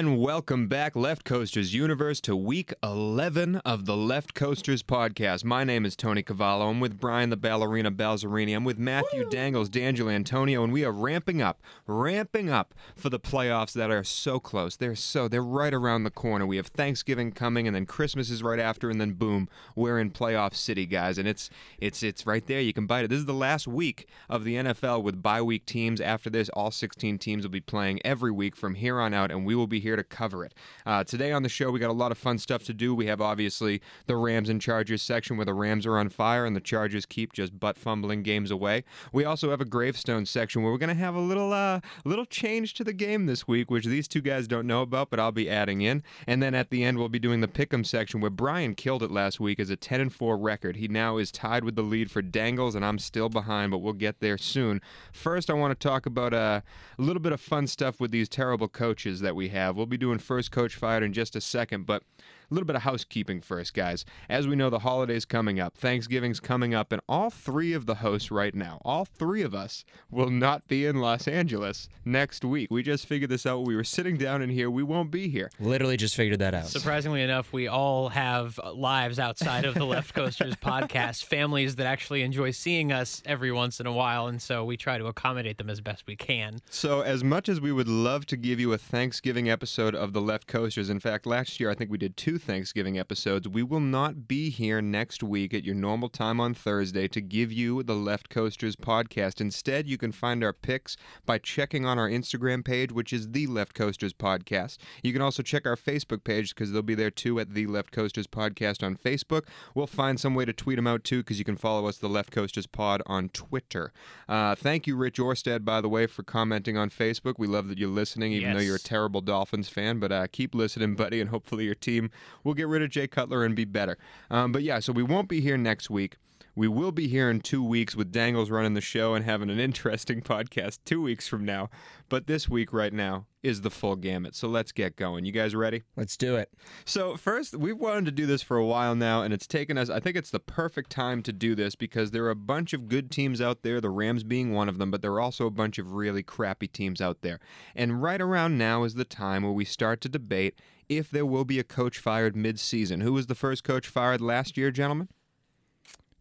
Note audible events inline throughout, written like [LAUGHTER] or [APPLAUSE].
And welcome back, Left Coasters Universe, to week 11 of the Left Coasters podcast. My name is Tony Cavallo. I'm with Brian the Ballerina Balzerini. I'm with Matthew Dangles, D'Angelo Antonio, and we are ramping up, ramping up for the playoffs that are so close. They're so, they're right around the corner. We have Thanksgiving coming, and then Christmas is right after, and then boom, we're in playoff city, guys. And it's, it's, it's right there. You can bite it. This is the last week of the NFL with bye week teams. After this, all 16 teams will be playing every week from here on out, and we will be here to cover it. Uh, today on the show, we got a lot of fun stuff to do. We have obviously the Rams and Chargers section where the Rams are on fire and the Chargers keep just butt fumbling games away. We also have a gravestone section where we're going to have a little uh, little change to the game this week, which these two guys don't know about, but I'll be adding in. And then at the end, we'll be doing the pick'em section where Brian killed it last week as a 10 and 4 record. He now is tied with the lead for Dangles, and I'm still behind, but we'll get there soon. First, I want to talk about uh, a little bit of fun stuff with these terrible coaches that we have. We'll be doing first coach fired in just a second, but a little bit of housekeeping first, guys. As we know, the holiday's coming up, Thanksgiving's coming up, and all three of the hosts right now, all three of us, will not be in Los Angeles next week. We just figured this out. We were sitting down in here. We won't be here. Literally just figured that out. Surprisingly enough, we all have lives outside of the Left Coasters [LAUGHS] podcast, families that actually enjoy seeing us every once in a while, and so we try to accommodate them as best we can. So, as much as we would love to give you a Thanksgiving episode of the Left Coasters, in fact, last year I think we did two Thanksgiving episodes, we will not be here next week at your normal time on Thursday to give you the Left Coasters podcast. Instead, you can find our picks by checking on our Instagram page, which is the Left Coasters podcast. You can also check our Facebook page because they'll be there too at the Left Coasters podcast on Facebook. We'll find some way to tweet them out too because you can follow us, the Left Coasters pod, on Twitter. Uh, thank you, Rich Orstad, by the way, for commenting on Facebook. We love that you're listening, even though you're a terrible Dolphins fan. But uh, keep listening, buddy, and hopefully your team will get rid of Jay Cutler and be better. Um, but yeah, so we won't be here next week. We will be here in two weeks with Dangles running the show and having an interesting [LAUGHS] podcast two weeks from now. But this week, right now, is the full gamut. So let's get going. You guys ready? Let's do it. So first, we've wanted to do this for a while now, and it's taken us. I think it's the perfect time to do this because there are a bunch of good teams out there. The Rams being one of them, but there are also a bunch of really crappy teams out there. And right around now is the time where we start to debate if there will be a coach fired mid-season. Who was the first coach fired last year, gentlemen?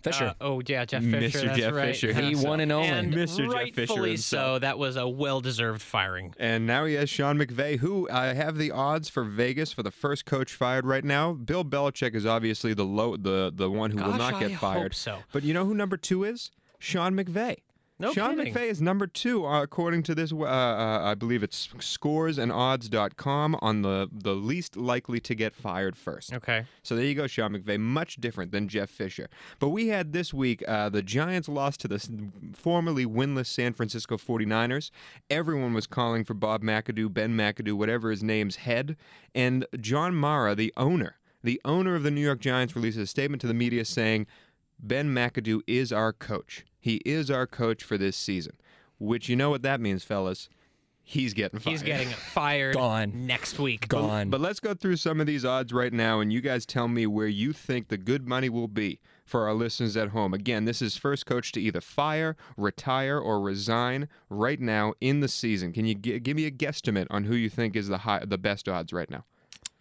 Fisher. Uh, oh yeah, Jeff Mr. Fisher. That's Jeff right. Fisher he [LAUGHS] himself. one and only. And Mr. Jeff Fisher himself. so. That was a well-deserved firing. And now he has Sean McVay, who I have the odds for Vegas for the first coach fired right now. Bill Belichick is obviously the low, the the one who will not get I hope fired. so. But you know who number two is? Sean McVay. No Sean kidding. McVay is number two uh, according to this. Uh, uh, I believe it's scoresandodds.com on the the least likely to get fired first. Okay. So there you go, Sean McVay. Much different than Jeff Fisher. But we had this week uh, the Giants lost to the formerly winless San Francisco 49ers. Everyone was calling for Bob McAdoo, Ben McAdoo, whatever his name's head. And John Mara, the owner, the owner of the New York Giants, releases a statement to the media saying, Ben McAdoo is our coach. He is our coach for this season. Which you know what that means, fellas. He's getting fired. He's getting [LAUGHS] fired Gone. next week. Gone. But let's go through some of these odds right now, and you guys tell me where you think the good money will be for our listeners at home. Again, this is first coach to either fire, retire, or resign right now in the season. Can you gi- give me a guesstimate on who you think is the high, the best odds right now,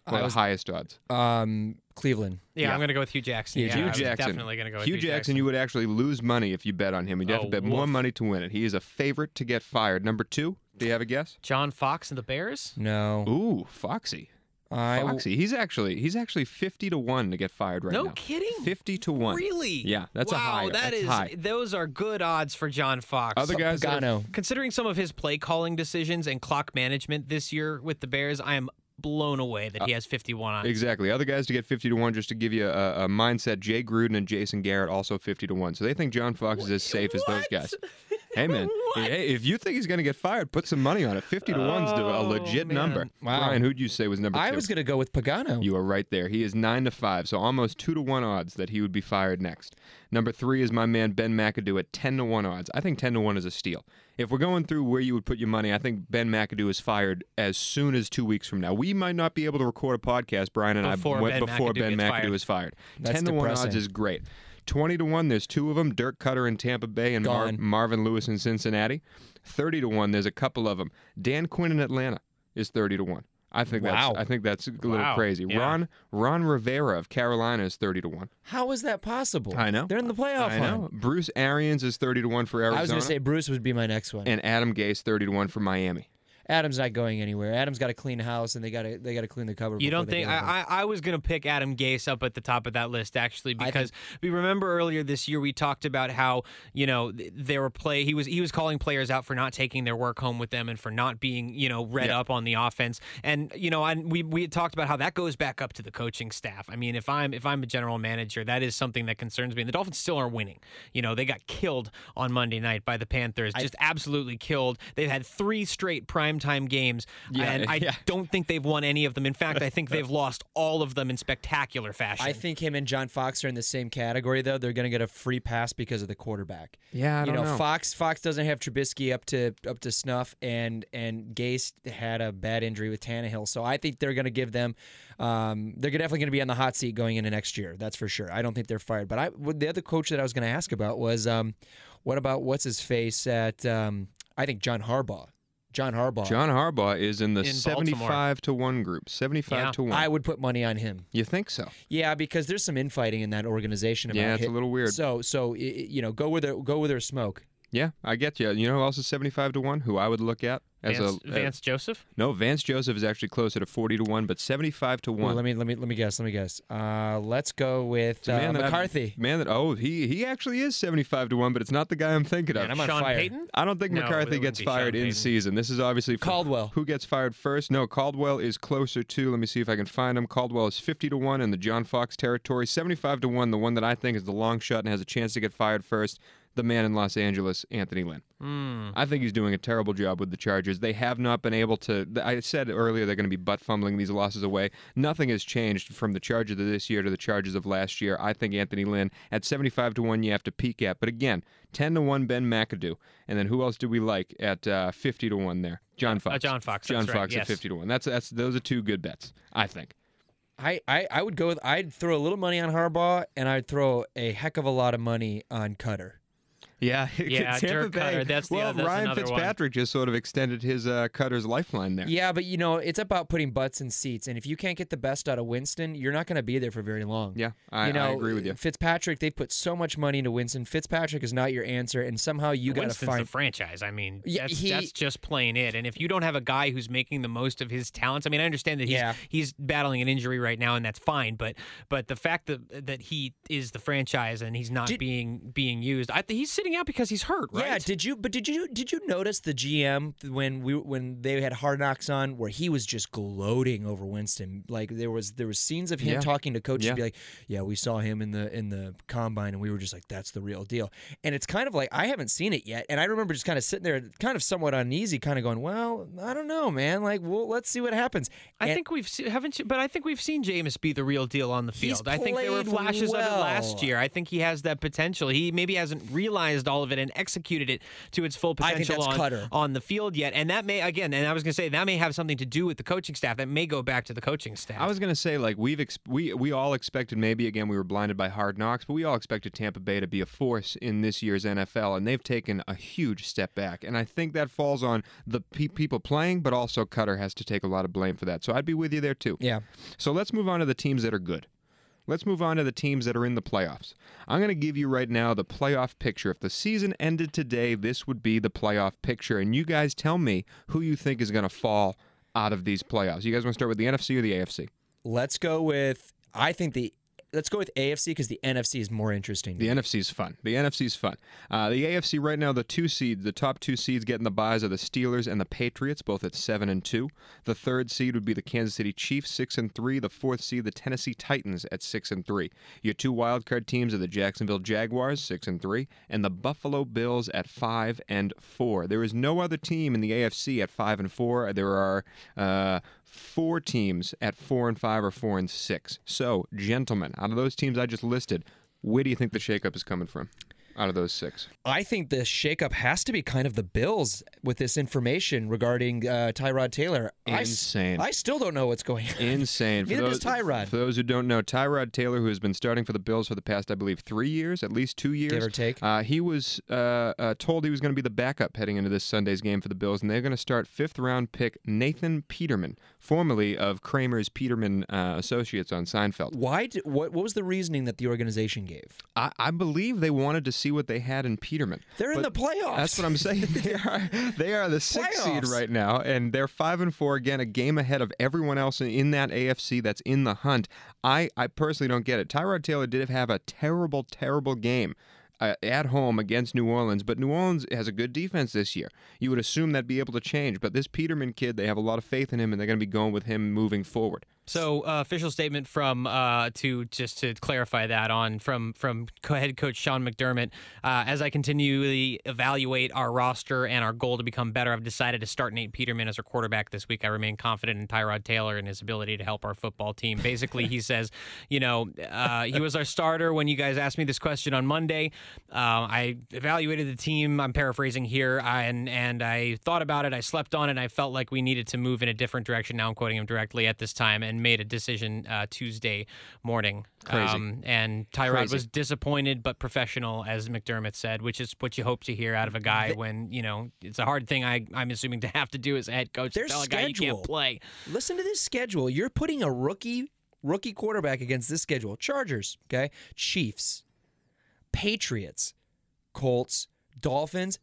or I the was- highest odds? um, Cleveland. Yeah, Yeah. I'm going to go with Hue Jackson. Hue yeah, Hue I Jackson. Definitely going to go with Hue Hue Jackson, you would actually lose money if you bet on him. You'd have to Oh, bet more money to win it. He is a favorite to get fired. Number two, do you have a guess? John Fox and the Bears. No. Ooh, Foxy. I Foxy. He's actually he's actually fifty to one to get fired right no now. No kidding. Fifty to one. Really? Yeah, that's a wow, high- that that's is- high. Those are good odds for John Fox. Other guys that are- Pagano. Considering some of his play calling decisions and clock management this year with the Bears, I am blown away that uh, he has 51 on. Exactly. Other guys to get 50 to 1, just to give you a, a mindset, Jay Gruden and Jason Garrett also 50 to 1. So they think John Fox is as safe as those guys. [LAUGHS] Hey, man. [LAUGHS] Hey, if you think he's going to get fired, put some money on it. 50 to 1's a Oh, legit man. number. Wow. Brian, who'd you say was number I two? was gonna go with Pagano. You are right there. He is 9 to 5, so almost 2 to 1 odds that he would be fired next. Number 3 is my man Ben McAdoo at 10 to 1 odds. I think 10 to 1 is a steal. If we're going through where you would put your money, I think Ben McAdoo is fired as soon as 2 weeks from now. We might not be able to record a podcast Brian and Before I went Ben before McAdoo Ben McAdoo fired. is fired. That's 10 to 1 odds is great. 20 to 1, there's two of them Dirk Koetter in Tampa Bay and Mar- Marvin Lewis in Cincinnati. 30 to 1, there's a couple of them. Dan Quinn in Atlanta is 30 to 1. I think Wow. that's I think that's a little Wow. crazy. Yeah. Ron Ron Rivera of Carolina is 30 to 1. How is that possible? I know. They're in the playoff I know. hunt. Bruce Arians is 30 to 1 for Arizona. I was going to say Bruce would be my next one. and Adam Gase 30 to 1 for Miami. Adam's not going anywhere. Adam's got to clean house, and they got to they got to clean the cupboard. You don't think go to him. I, I I was gonna pick Adam Gase up at the top of that list actually because we remember earlier this year we talked about how you know th- there were play he was he was calling players out for not taking their work home with them and for not being you know read Yeah. up on the offense and you know and we we had talked about how that goes back up to the coaching staff. I mean if I'm if I'm a general manager that is something that concerns me. And the Dolphins still are winning. You know they got killed on Monday night by the Panthers just absolutely killed. They've had three straight primetime games Yeah, and I yeah. don't think they've won any of them. In fact, I think [LAUGHS] they've lost all of them in spectacular fashion. I think him and John Fox are in the same category, though. They're going to get a free pass because of the quarterback. Yeah, I you don't know, know. Fox Fox doesn't have Trubisky up to up to snuff, and and Gase had a bad injury with Tannehill, so I think they're going to give them. Um, they're definitely going to be on the hot seat going into next year. That's for sure. I don't think they're fired. But I the other coach that I was going to ask about was, um, what about what's his face at? Um, I think John Harbaugh. John Harbaugh. John Harbaugh is in the In 75 to 1 group. 75 Yeah. to 1. I would put money on him. you think so? Yeah, because there's some infighting in that organization. About Yeah, it's a hit- little weird. So, so i- i- you know, go with their go with their smoke. Yeah, I get you. You know who else is 75 to 1? Who I would look at as Vance, a uh, Vance Joseph. No, Vance Joseph is actually closer to 40 to 1, but 75 to Ooh, 1. let me let me let me guess. Let me guess. Uh, let's go with uh, man that I've- McCarthy. man that oh, he he actually is 75 to 1, but it's not the guy I'm thinking Man, of. I'm on Sean fire. Payton. I don't think No, McCarthy gets fired in season. This is obviously for Caldwell. Who gets fired first? No, Caldwell is closer to. Let me see if I can find him. Caldwell is 50 to 1 in the John Fox territory. 75 to 1, the one that I think is the long shot and has a chance to get fired first. The man in Los Angeles, Anthony Lynn. Hmm. I think he's doing a terrible job with the Chargers. They have not been able to. I said earlier they're going to be butt fumbling these losses away. Nothing has changed from the Chargers of this year to the Chargers of last year. I think Anthony Lynn at 75 to 1 you have to peak at. But again, 10 to 1 Ben McAdoo. And then who else do we like at uh, 50 to 1 there? John Fox. Uh, John Fox, John that's right, Fox yes. at 50 to 1. That's that's those are two good bets, I think. I, I I would go with. I'd throw a little money on Harbaugh, and I'd throw a heck of a lot of money on Koetter. Yeah, [LAUGHS] Yeah, Tampa Dirk Bay. Koetter, that's the- well, that's Ryan another one. Fitzpatrick just sort of extended his uh, Koetter's lifeline there. Yeah, but you know, it's about putting butts in seats, and if you can't get the best out of Winston, you're not going to be there for very long. Yeah, I, you know, I agree with you. Fitzpatrick, they put so much money into Winston. Fitzpatrick is not your answer, and somehow you got to Winston's find. the franchise. I mean, Yeah, that's, he- that's just plain it. And if you don't have a guy who's making the most of his talents, I mean, I understand that he's Yeah. he's battling an injury right now, and that's fine. But but the fact that that he is the franchise and he's not Did- being being used, I, he's sitting out because he's hurt, right? Yeah, did you? But did you? Did you notice the GM when we when they had Hard Knocks on, where he was just gloating over Winston? Like there was there was scenes of him Yeah. talking to coaches, Yeah. be like, "Yeah, we saw him in the in the combine, and we were just like, that's the real deal." And it's kind of like I haven't seen it yet, and I remember just kind of sitting there, kind of somewhat uneasy, kind of going, "Well, I don't know, man. Like, well, let's see what happens." I And- think we've se- haven't, you, but I think we've seen Jameis be the real deal on the field. I think there were played flashes of it last year. I think he has that potential. He maybe hasn't realized all of it and executed it to its full potential on, Koetter. on the field yet. And that may again, and I was going to say that may have something to do with the coaching staff. That may go back to the coaching staff. I was gonna say like we've ex- we we all expected maybe again we were blinded by hard knocks, but we all expected Tampa Bay to be a force in this year's NFL, and they've taken a huge step back. And I think that falls on the pe- people playing, but also Koetter has to take a lot of blame for that. So I'd be with you there too. Yeah. So let's move on to the teams that are good. Let's move on to the teams that are in the playoffs. I'm going to give you right now the playoff picture. If the season ended today, this would be the playoff picture. And you guys tell me who you think is going to fall out of these playoffs. You guys want to start with the NFC or the AFC? Let's go with. I think the. Let's go with AFC because the NFC is more interesting. The. NFC is fun. The NFC is fun. Uh, the AFC right now, the two seeds, the top two seeds getting the buys are the Steelers and the Patriots, both at seven and two. The third seed would be the Kansas City Chiefs, six and three. The fourth seed, the Tennessee Titans at six and three. Your two wild card teams are the Jacksonville Jaguars, six and three, and the Buffalo Bills at five and four. There is no other team in the AFC at five and four. There are uh, four teams at four and five or four and six. So, gentlemen, out of those teams I just listed, where do you think the shakeup is coming from? out of those six. I think the shakeup has to be kind of the Bills with this information regarding uh, Tyrod Taylor. I Insane. I, still don't know what's going on. Insane. [LAUGHS] For Neither those, does Tyrod. For those who don't know, Tyrod Taylor, who has been starting for the Bills for the past, I believe, three years, at least two years, Give or take. Uh, he was uh, uh, told he was going to be the backup heading into this Sunday's game for the Bills, and they're going to start fifth round pick Nathan Peterman, formerly of Kramer's Peterman uh, Associates on Seinfeld. Why? Did, what? What was the reasoning that the organization gave? I, I believe they wanted to see what they had in Peterman. They're in the playoffs. That's what I'm saying. [LAUGHS] they are they are the sixth seed right now, and they're five and four again, a game ahead of everyone else in- in that AFC that's in the hunt. I I personally don't get it. Tyrod Taylor did have a terrible, terrible game. Uh, at home against New Orleans, but New Orleans has a good defense this year. You would assume that'd be able to change, but this Peterman kid, they have a lot of faith in him, and they're going to be going with him moving forward. So, uh, official statement from uh, to just to clarify that on from from head coach Sean McDermott. Uh, as I continually evaluate our roster and our goal to become better, I've decided to start Nate Peterman as our quarterback this week. I remain confident in Tyrod Taylor and his ability to help our football team. Basically, he [LAUGHS] says, you know, uh, he was our starter when you guys asked me this question on Monday. Uh, I evaluated the team. I'm paraphrasing here, I, and and I thought about it. I slept on it. and I felt like we needed to move in a different direction. Now I'm quoting him directly at this time, and made a decision uh, Tuesday morning. Crazy. Um, and Tyrod Crazy. was disappointed but professional, as McDermott said, which is what you hope to hear out of a guy when you know it's a hard thing. I I'm assuming to have to do as a head coach. Their tell a guy you schedule. can't play. Listen to this schedule. You're putting a rookie rookie quarterback against this schedule. Chargers, okay? Chiefs, Patriots, Colts, Dolphins,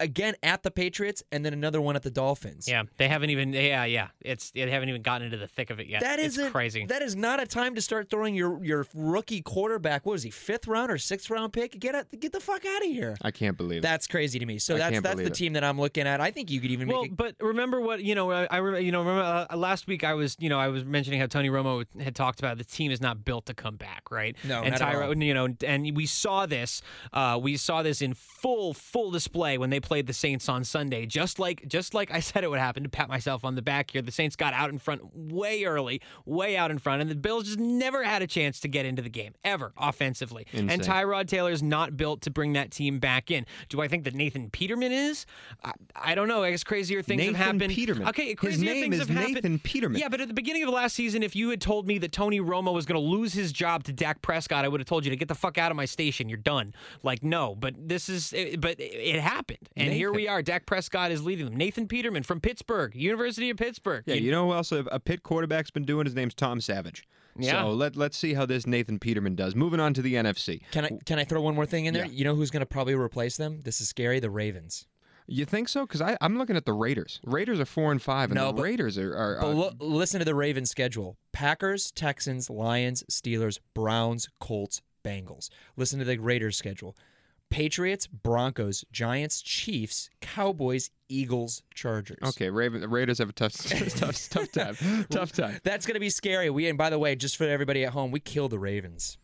again at the Patriots, and then another one at the Dolphins. Yeah, they haven't even. Yeah, yeah. It's they haven't even gotten into the thick of it yet. That is crazy. That is not a time to start throwing your your rookie quarterback. What is he? Fifth round or sixth round pick? Get out, get the fuck out of here. I can't believe it. That's crazy to me. So I that's that's the it. team that I'm looking at. I think you could even make Well, it. but remember what you know. I, I remember, you know, remember uh, last week I was, you know, I was mentioning how Tony Romo had talked about the team is not built to come back, right? No, and not at all. Tyro, you know, and we saw this, uh, we saw this in full, full display when they played the Saints on Sunday. Just like, just like I [LAUGHS] said it would happen. To pat myself on the back here, the Saints got out in front way early, way out in front, and the Bills just never had a chance to get into the game ever offensively. And Insane. Tyrod Taylor's not built to bring that team back in. Do I think that Nathan Peterman is? I, I don't know. I guess crazier things Nathan have happened. Peterman. Okay, His crazier name things is have happened. Nathan Peterman. Yeah, but at the beginning of the last season, if you had told me that Tony Romo was going to lose his job to Dak Prescott, I would have told you to get the fuck out of my station. You're done. Like no, but this is, but it happened, and here we are. Dak Prescott is leading them. Nathan Peterman from Pittsburgh, University of Pittsburgh. Yeah, you know who else a, a Pitt quarterback's been doing? His name's Tom Savage. Yeah. So let let's see how this Nathan Peterman does. Moving on to the NFC. Can I can I throw one more thing in there? Yeah. You know who's going to probably replace them? This is scary. The Ravens. You think so? Because I'm looking at the Raiders. Raiders are four and five, and No, the but- Raiders are. are, But are lo- listen to the Ravens schedule: Packers, Texans, Lions, Steelers, Browns, Colts, Bengals. Listen to the Raiders schedule: Patriots, Broncos, Giants, Chiefs, Cowboys, Eagles, Chargers. okay, Raven, the Raiders have a tough, [LAUGHS] tough, tough time. [LAUGHS] tough time. That's going to be scary. We and by the way, just for everybody at home, we killed the Ravens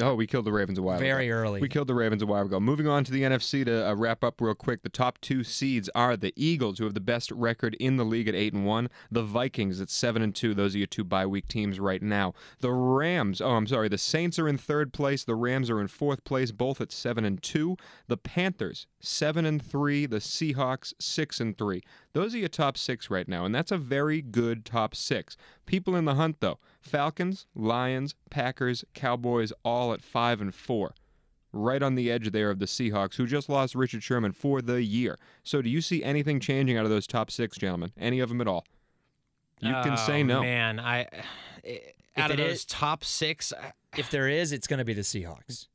Oh, we killed the Ravens a while ago. very early. We killed the Ravens a while ago. Moving on to the NFC to uh, wrap up real quick. The top two seeds are the Eagles, who have the best record in the league at eight and one. The Vikings at seven and two. Those are your two bye week teams right now. The Rams. Oh, I'm sorry. The Saints are in third place. The Rams are in fourth place, both at seven and two. The Panthers seven and three. The Seahawks six and three. Those are your top six right now, and that's a very good top six. People in the hunt though: Falcons, Lions, Packers, Cowboys, all at five and four right on the edge there of the Seahawks, who just lost Richard Sherman for the year. So, do you see anything changing out of those top six, gentlemen? Any of them at all? You can oh, say Oh, no. Man, I eh, out of those is- top six, I- if there is, it's going to be the Seahawks.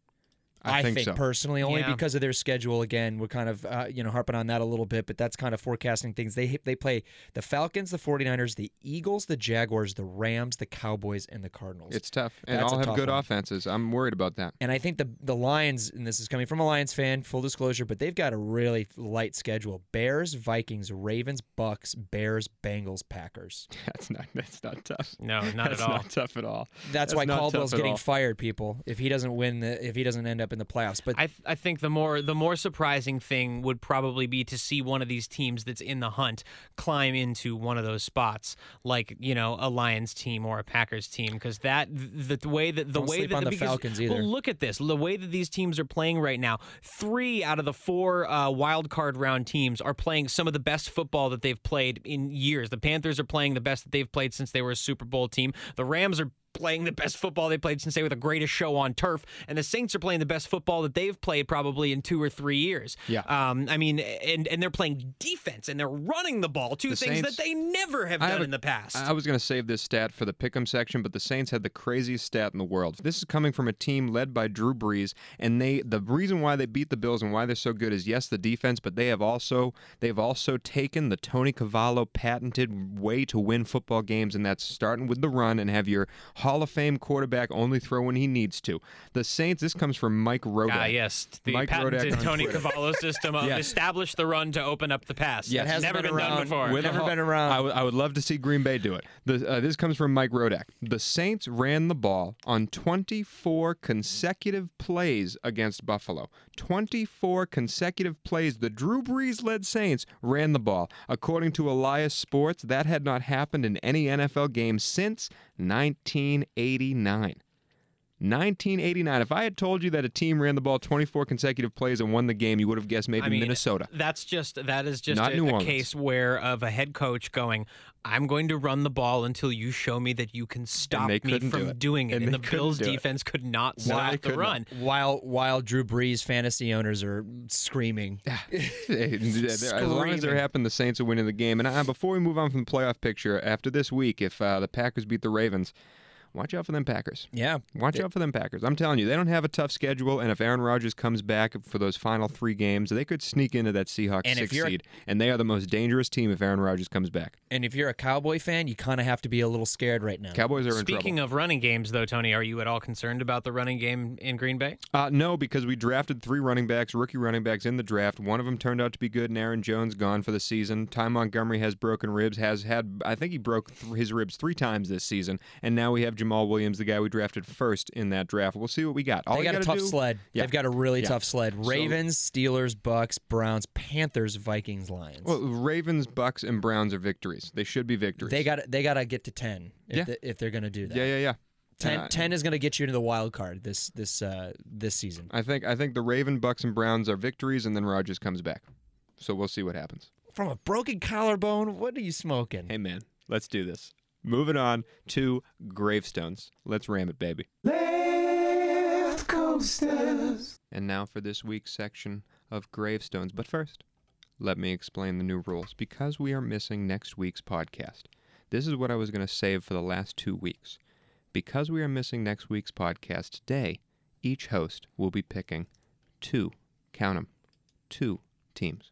I think so. personally, only Yeah. because of their schedule. Again, we're kind of uh, you know harping on that a little bit, but that's kind of forecasting things. They they play the Falcons, the 49ers, the Eagles, the Jaguars, the Rams, the Cowboys, and the Cardinals. It's tough, and That's all have good one. offenses. I'm worried about that. and I think the the Lions, and this is coming from a Lions fan, full disclosure, but they've got a really light schedule: Bears, Vikings, Ravens, Bucks, Bears, Bengals, Packers. [LAUGHS] That's not. That's not tough. no, not that's at all. not tough at all. That's, That's why Caldwell's getting all. fired, people. If he doesn't win, the, if he doesn't end up up in the playoffs. But I, th- I think the more the more surprising thing would probably be to see one of these teams that's in the hunt climb into one of those spots, like you know a Lions team or a Packers team, because that the, the way that the Don't way that on the because- Falcons well, either. look at this, the way that these teams are playing right now. Three out of the four uh, wild card round teams are playing some of the best football that they've played in years. The Panthers are playing the best that they've played since they were a Super Bowl team. The Rams are playing the best football they played since they were the greatest show on turf, and the Saints are playing the best football that they've played probably in two or three years. Yeah. Um, I mean, and and they're playing defense and they're running the ball, two The things Saints- that they never have I done have a- in the past. I was going to save this stat for the pick'em section, but the Saints had the craziest stat in the world. This is coming from a team led by Drew Brees, and they the reason why they beat the Bills and why they're so good is yes, the defense, but they have also they've also taken the Tony Cavallo patented way to win football games, and that's starting with the run and have your Hall of Fame quarterback only throw when he needs to. The Saints. This comes from Mike Rodak. Ah, yes, the Mike Rodak patented on Tony Twitter. Cavallo system of [LAUGHS] Yeah. establish the run to open up the pass. Yes. That's Hasn't never been been, done before. With a Never Hall- been around. I would- would love to see Green Bay do it. The, uh, this comes from Mike Rodak. The Saints ran the ball on 24 consecutive plays against Buffalo. 24 consecutive plays. The Drew Brees led Saints ran the ball. According to Elias Sports, that had not happened in any NFL game since 1989. 1989. If I had told you that a team ran the ball 24 consecutive plays and won the game, you would have guessed maybe I mean, Minnesota. That's just that is just Not a, New a case where of a head coach going, "I'm going to run the ball until you show me that you can stop me couldn't do from it. doing it." And And, the Bills do it. defense could not they stop the couldn't. run. while while Drew Brees fantasy owners are screaming. [LAUGHS] Hey, as long as they're Screaming. happy, the Saints are winning the game. And uh, before we move on from the playoff picture, after this week, if uh, the Packers beat the Ravens, watch out for them Packers. Yeah. Watch out for them Packers. I'm telling you, they don't have a tough schedule, and if Aaron Rodgers comes back for those final three games, they could sneak into that Seahawks And if six seed, and they are the most dangerous team if Aaron Rodgers comes back. And if you're a Cowboy fan, you kind of have to be a little scared right now. Cowboys are in Speaking trouble. of running games, though, Tony, are you at all concerned about the running game in Green Bay? Uh, no, because we drafted three running backs, rookie running backs in the draft. One of them turned out to be good, and Aaron Jones gone for the season. Ty Montgomery has broken ribs, has had, I think he broke th- his ribs three times this season. And now we have Jamal Williams, the guy we drafted first in that draft. We'll see what we got. All they got a tough do- sled. Yeah. They've got a really Yeah. tough sled. So- Ravens, Steelers, Bucks, Browns, Panthers, Vikings, Lions. Well, Ravens, Bucks, and Browns are victories. They should be victories. they got they got to get to 10 if, Yeah. they, if they're going to do that. Yeah, yeah, yeah. 10, Uh, 10 is going to get you into the wild card this this uh, this season. I think I think the Raven, Bucks, and Browns are victories, and then Rodgers comes back. So we'll see what happens. From a broken collarbone, what are you smoking? Hey man, let's do this. Moving on to gravestones. Let's ram it, baby. Left coasters. And now for this week's section of gravestones. But first, let me explain the new rules because we are missing next week's podcast. This is what I was going to save for the last two weeks. Because we are missing next week's podcast today, each host will be picking two, count them, two teams.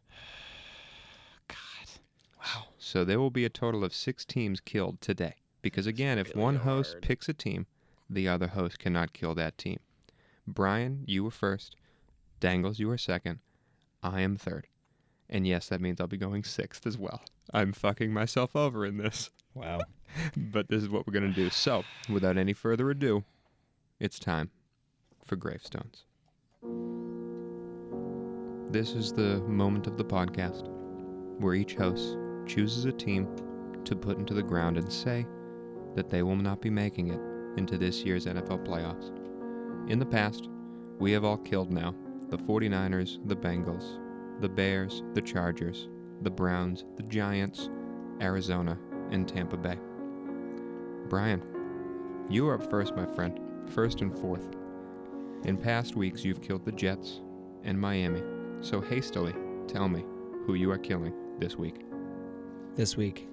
So there will be a total of six teams killed today. Because again, if one host picks a team, the other host cannot kill that team. Brian, you were first. Dangles, you were second. I am third. And yes, that means I'll be going sixth as well. I'm fucking myself over in this. Wow. [LAUGHS] But this is what we're going to do. So, without any further ado, it's time for gravestones. This is the moment of the podcast where each host chooses a team to put into the ground and say that they will not be making it into this year's NFL playoffs. In the past, we have all killed now the 49ers, the Bengals, the Bears, the Chargers, the Browns, the Giants, Arizona, and Tampa Bay. Brian, you are up first, my friend, first and fourth. In past weeks, you've killed the Jets and Miami, so hastily tell me who you are killing this week. This week,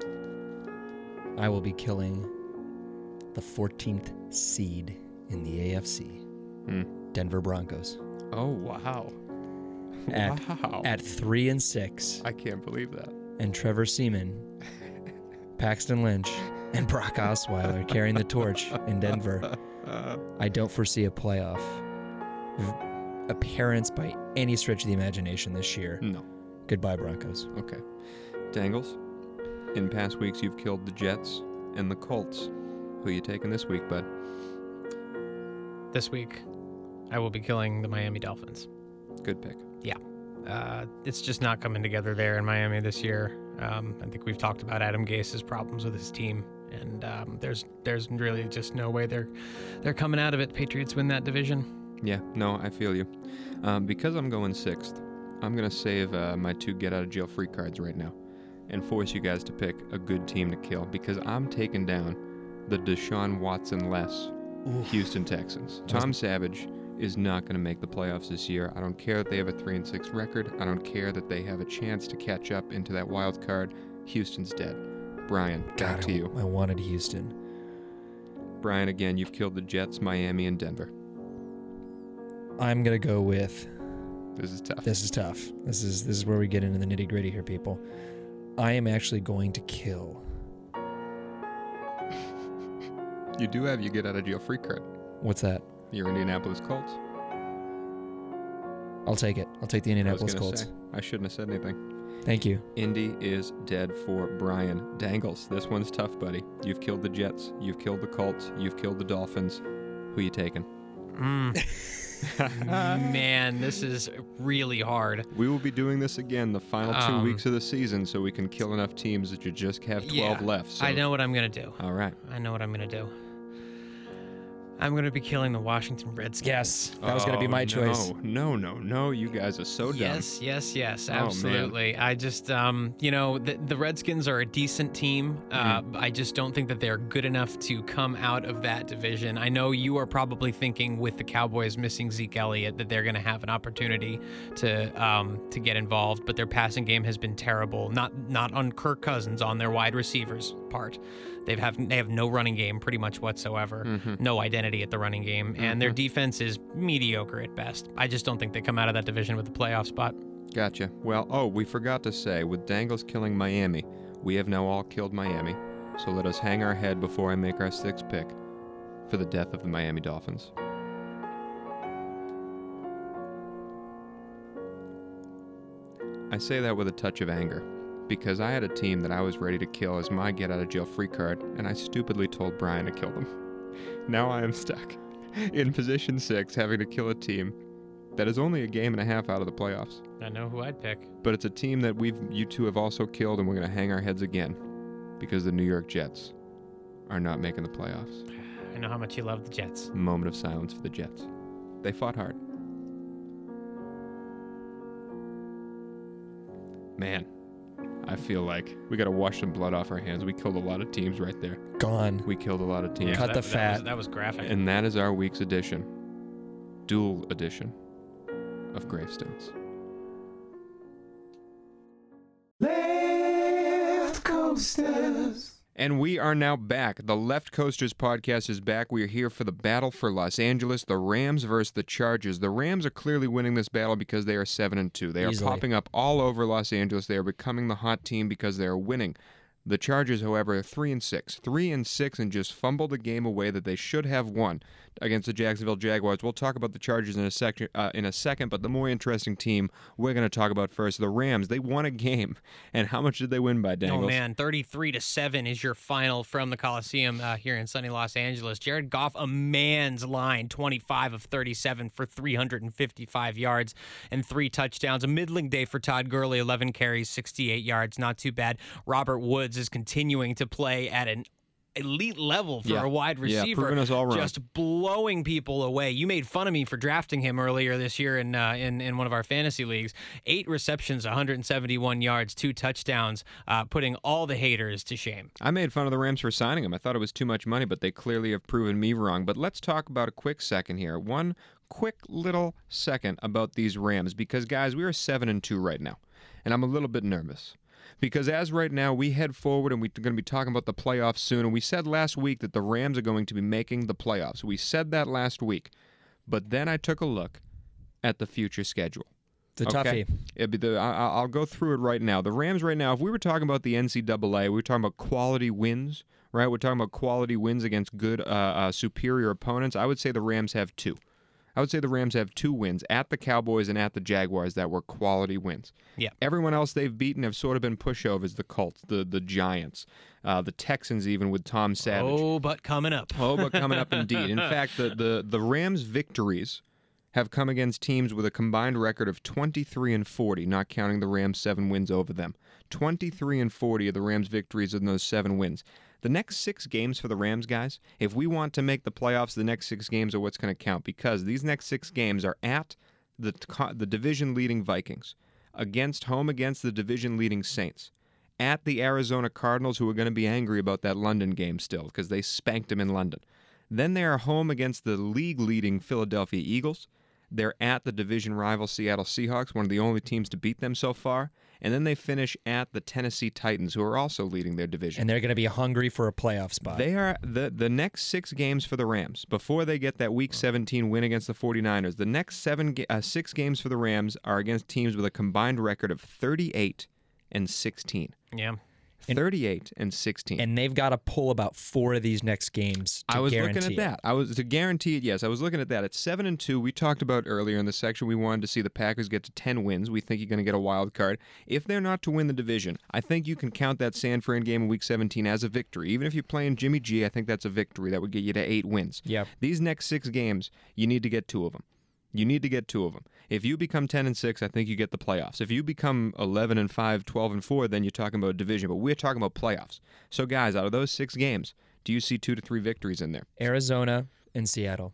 I will be killing the 14th seed in the AFC, Hmm. Denver Broncos, Oh, wow. At- wow. at three and six, I can't believe that. and Trevor Siemian, Paxton Lynch, and Brock Osweiler carrying the torch in Denver. [LAUGHS] I don't foresee a playoff appearance by any stretch of the imagination this year. no. Goodbye, Broncos. Okay. Dangles, in past weeks, you've killed the Jets and the Colts. Who you taking this week, bud? This week, I will be killing the Miami Dolphins. Good pick. Yeah. Uh, it's just not coming together there in Miami this year. Um, I think we've talked about Adam Gase's problems with his team, and um, there's there's really just no way they're they're coming out of it. Patriots win that division. Yeah, no, I feel you. Um, because I'm going sixth, I'm going to save uh, my two get out of jail free cards right now and force you guys to pick a good team to kill because I'm taking down the Deshaun Watson less Houston Texans. Tom Savage is not going to make the playoffs this year. I don't care that they have a 3 and 6 record. I don't care that they have a chance to catch up into that wild card. Houston's dead. Brian, back God, to you. I wanted Houston. Brian, again, you've killed the Jets, Miami, and Denver. I'm gonna go with This is tough. this is tough. This is this is where we get into the nitty gritty here, people. I am actually going to kill. You do have your get out of jail free card. What's that? Your Indianapolis Colts. I'll take it. I'll take the Indianapolis gonna Colts. say, I shouldn't have said anything. Thank you. Indy is dead for Brian Dangles. This one's tough, buddy. You've killed the Jets. You've killed the Colts. You've killed the Dolphins. Who you taking? Mm. [LAUGHS] Man, this is really hard. We will be doing this again the final two Um, weeks of the season so we can kill enough teams that you just have 12 Yeah, left. So. I know what I'm gonna do. All right. I know what I'm gonna do. I'm gonna be killing the Washington Redskins. Yes, that was gonna be Oh, my choice. No, no, no, no. You guys are so dumb. Yes, yes, yes, Oh, absolutely. I just, um, you know, the, the Redskins are a decent team. Uh, Mm-hmm. I just don't think that they're good enough to come out of that division. I know you are probably thinking with the Cowboys missing Zeke Elliott that they're going to have an opportunity to um, to get involved, but their passing game has been terrible. Not not on Kirk Cousins, on their wide receivers part. They've have they have no running game pretty much whatsoever. Mhm. No identity at the running game, and their Mhm. defense is mediocre at best. I just don't think they come out of that division with a playoff spot. Gotcha. Well, oh, we forgot to say, with Dangles killing Miami, we have now all killed Miami. So let us hang our head before I make our sixth pick for the death of the Miami Dolphins. I say that with a touch of anger because I had a team that I was ready to kill as my get out of jail free card, and I stupidly told Brian to kill them. [LAUGHS] Now I am stuck in position six, having to kill a team that is only a game and a half out of the playoffs I know who I'd pick. but it's a team that we've you two have also killed, and we're gonna hang our heads again because the New York Jets are not making the playoffs. [SIGHS] I know how much you love the Jets. Moment of silence for the Jets. They fought hard. Man, feel like we gotta wash some blood off our hands. We killed a lot of teams right there. Gone. We killed a lot of teams, Cut that, the that fat. was, that was graphic. and that is our week's edition, dual edition of Gravestones. Left coasters. And we are now back. The Left Coasters podcast is back. We are here for the battle for Los Angeles, the Rams versus the Chargers. The Rams are clearly winning this battle because they are 7 and 2. They are Easily. popping up all over Los Angeles. They are becoming the hot team because they are winning. The Chargers, however, are 3 and 6. 3 and 6 and just fumbled a game away that they should have won against the Jacksonville Jaguars. We'll talk about the Chargers in a second uh, in a second, but the more interesting team we're going to talk about first, the Rams. They won a game. And how much did they win by, Dangles? Oh man, thirty-three to seven is your final from the Coliseum uh, here in sunny Los Angeles. Jared Goff, a man's line, twenty-five of thirty-seven for three hundred and fifty-five yards and three touchdowns. A middling day for Todd Gurley, eleven carries, sixty-eight yards, not too bad. Robert Woods is continuing to play at an elite level for Yeah. a wide receiver. proving us all wrong. Just blowing people away. You made fun of me for drafting him earlier this year in uh, in in one of our fantasy leagues. Eight receptions, 171 yards, two touchdowns, uh, putting all the haters to shame. I made fun of the Rams for signing him. I thought it was too much money, but they clearly have proven me wrong. But let's talk about a quick second here. One quick little second about these Rams because guys, we are 7 and 2 right now. And I'm a little bit nervous. Because as right now we head forward and we're going to be talking about the playoffs soon and we said last week that the Rams are going to be making the playoffs. We said that last week. But then I took a look at the future schedule. It's a Okay. toughie. It'd be the, I, I- I'll go through it right now. The Rams right now, if we were talking about the NCAA, we were talking about quality wins, right? We're talking about quality wins against good, uh, uh, superior opponents. I would say the Rams have two. I would say the Rams have two wins at the Cowboys and at the Jaguars that were quality wins. Yeah. Everyone else they've beaten have sort of been pushovers. The Colts, the the Giants, uh, the Texans, even with Tom Savage. Oh, but coming up. Oh, but coming up [LAUGHS] indeed. In fact, the, the, the Rams' victories have come against teams with a combined record of 23 and 40, not counting the Rams' seven wins over them. 23 and 40 are the Rams' victories in those seven wins. The next six games for the Rams, guys, if we want to make the playoffs, the next six games are what's going to count because these next six games are at the, the division leading Vikings, against home against the division leading Saints, at the Arizona Cardinals, who are going to be angry about that London game still because they spanked them in London. Then they are home against the league leading Philadelphia Eagles. They're at the division rival Seattle Seahawks, one of the only teams to beat them so far. And then they finish at the Tennessee Titans, who are also leading their division. And they're going to be hungry for a playoff spot. They are the the next six games for the Rams before they get that Week 17 win against the 49ers. The next seven uh, six games for the Rams are against teams with a combined record of 38 and 16. Yeah. 38 and 16. and they've got to pull about four of these next games. To I was looking at it. that. I was to guarantee it. Yes, I was looking at that. At seven and two, we talked about earlier in the section. We wanted to see the Packers get to ten wins. We think you're going to get a wild card. If they're not to win the division, I think you can count that San Fran game in Week 17 as a victory. Even if you're playing Jimmy G, I think that's a victory. That would get you to eight wins. Yep. These next six games, you need to get two of them. You need to get two of them. If you become 10 and 6, I think you get the playoffs. If you become 11 and 5, 12 and 4, then you're talking about division, but we're talking about playoffs. So guys, out of those 6 games, do you see 2 to 3 victories in there? Arizona and Seattle.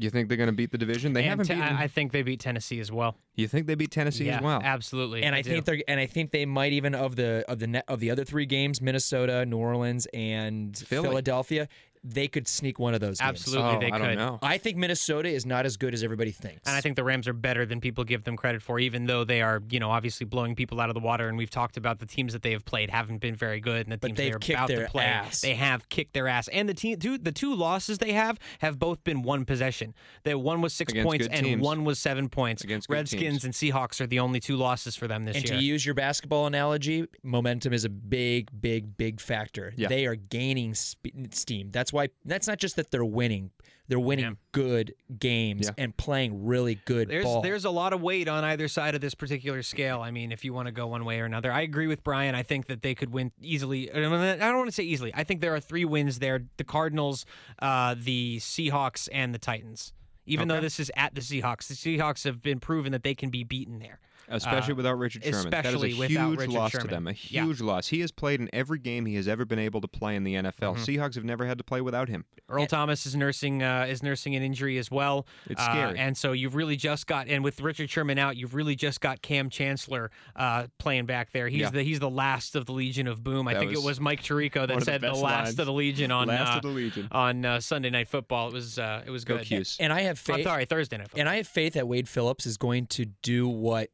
You think they're going to beat the division? They and haven't te- beaten. I I think they beat Tennessee as well. you think they beat Tennessee yeah, as well? absolutely. And I, do. think they're and I think they might even of the of the net of the other three games, Minnesota, New Orleans, and Philly. Philadelphia, they could sneak one of those games. absolutely oh, they I could. don't know. I think Minnesota is not as good as everybody thinks. And I think the Rams are better than people give them credit for, even though they are, you know, obviously blowing people out of the water. And we've talked about the teams that they have played haven't been very good, and the But teams they've they are kicked about their to play, ass. they have kicked their ass. And the team, two, the two losses they have have both been one possession. That one was six Against points and teams. one was seven points. Against Redskins teams. and Seahawks are the only two losses for them this and year. to use your basketball analogy, momentum is a big, big, big factor. Yeah. They are gaining spe- steam. That's why. That's not just that they're winning; they're winning Yeah. good games Yeah. and playing really good There's ball. there's a lot of weight on either side of this particular scale. I mean, if you want to go one way or another, I agree with Brian. I think that they could win easily. I don't want to say easily. I think there are three wins there: the Cardinals, uh, the Seahawks, and the Titans. Even though this is at the Seahawks, the Seahawks have been proven that they can be beaten there. Especially Uh, without Richard Sherman. that is a especially huge Richard loss Sherman. to them. A Yeah. huge loss. He has played in every game he has ever been able to play in the NFL. Mm-hmm. Seahawks have never had to play without him. Earl Thomas is nursing uh, is nursing an injury as well. It's Uh, scary. and so you've really just got and with Richard Sherman out, you've really just got Kam Chancellor uh, playing back there. He's Yeah. the he's the last of the Legion of Boom. I That think was it was Mike Tirico that of the said the, last lines. of the Legion on Last uh, of the Legion. on uh, Sunday Night Football. It was uh, it was Go good. Cuse. and I have I'm sorry, Thursday Night Football. And I have faith that Wade Phillips is going to do what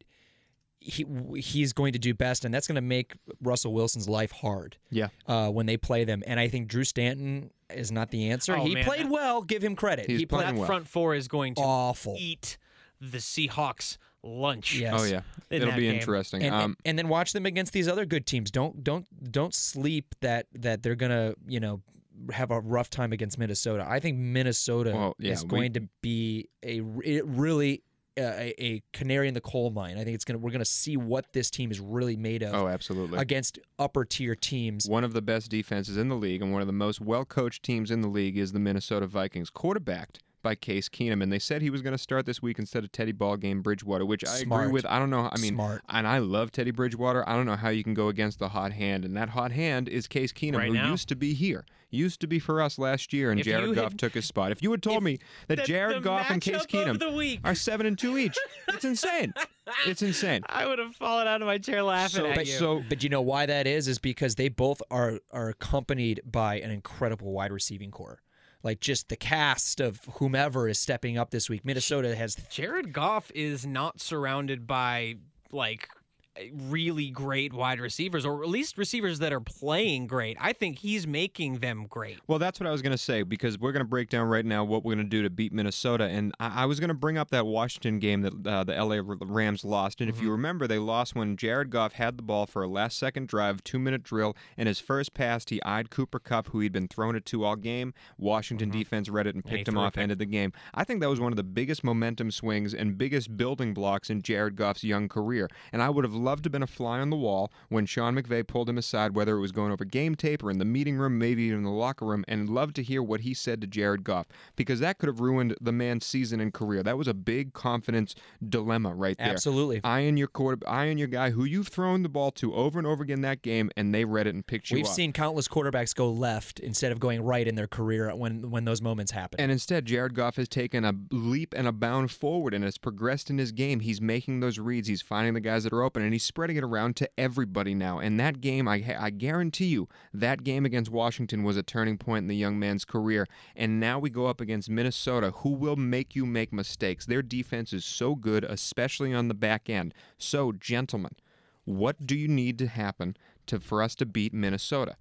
he he's going to do best, and that's going to make Russell Wilson's life hard Yeah. uh, when they play them. And I think Drew Stanton is not the answer. Oh, he man, played well. Give him credit. He's he played playing that well. front four is going to awful. eat the Seahawks lunch. Yes. Oh yeah. In It'll be game. interesting. And, and- um, and then watch them against these other good teams. Don't don't don't sleep that that they're gonna you know have a rough time against Minnesota. I think Minnesota Well, yeah, is we- going to be a it really Uh, a, a canary in the coal mine. I think it's gonna we're gonna see what this team is really made of oh, absolutely. against upper tier teams. One of the best defenses in the league and one of the most well coached teams in the league is the Minnesota Vikings, quarterbacked by Case Keenum. And they said he was going to start this week instead of Teddy Ballgame Bridgewater, which I Smart. agree with. I don't know. I mean, Smart. and I love Teddy Bridgewater. I don't know how you can go against the hot hand. And that hot hand is Case Keenum, Right who now. used to be here. Used to be for us last year, and If Jared Goff had- took his spot. If you had told me that the- Jared the Goff and Case matchup Keenum the week. are seven and two each, it's insane. [LAUGHS] It's insane. I would have fallen out of my chair laughing So, at but you. so But you know why that is? Is because they both are are accompanied by an incredible wide receiving core. Like just the cast of whomever is stepping up this week. Minnesota has Jared Goff is not surrounded by like really great wide receivers or at least receivers that are playing great. I think he's making them great. Well, that's what I was going to say because we're going to break down right now what we're going to do to beat Minnesota. And I, I was going to bring up that Washington game that uh, the LA Rams lost. And if Mm-hmm. you remember, they lost when Jared Goff had the ball for a last second drive, two minute drill. And his first pass, he eyed Cooper Kupp, who he'd been thrown it to all game. Washington defense read it and Mm-hmm. picked him off, pick. ended the game. I think that was one of the biggest momentum swings and biggest building blocks in Jared Goff's young career. And I would have loved to have been a fly on the wall when Sean McVay pulled him aside, whether it was going over game tape or in the meeting room, maybe even in the locker room, and loved to hear what he said to Jared Goff because that could have ruined the man's season and career. That was a big confidence dilemma right there. Absolutely. Eyeing your quarter, eyeing your guy who you've thrown the ball to over and over again that game, and they read it and picked you We've up. seen countless quarterbacks go left instead of going right in their career when when those moments happen. And instead, Jared Goff has taken a leap and a bound forward and has progressed in his game. He's making those reads. He's finding the guys that are open, and he's spreading it around to everybody now. And that game, I, I guarantee you, that game against Washington was a turning point in the young man's career. And now we go up against Minnesota, who will make you make mistakes. Their defense is so good, especially on the back end. So, gentlemen, what do you need to happen to for us to beat Minnesota?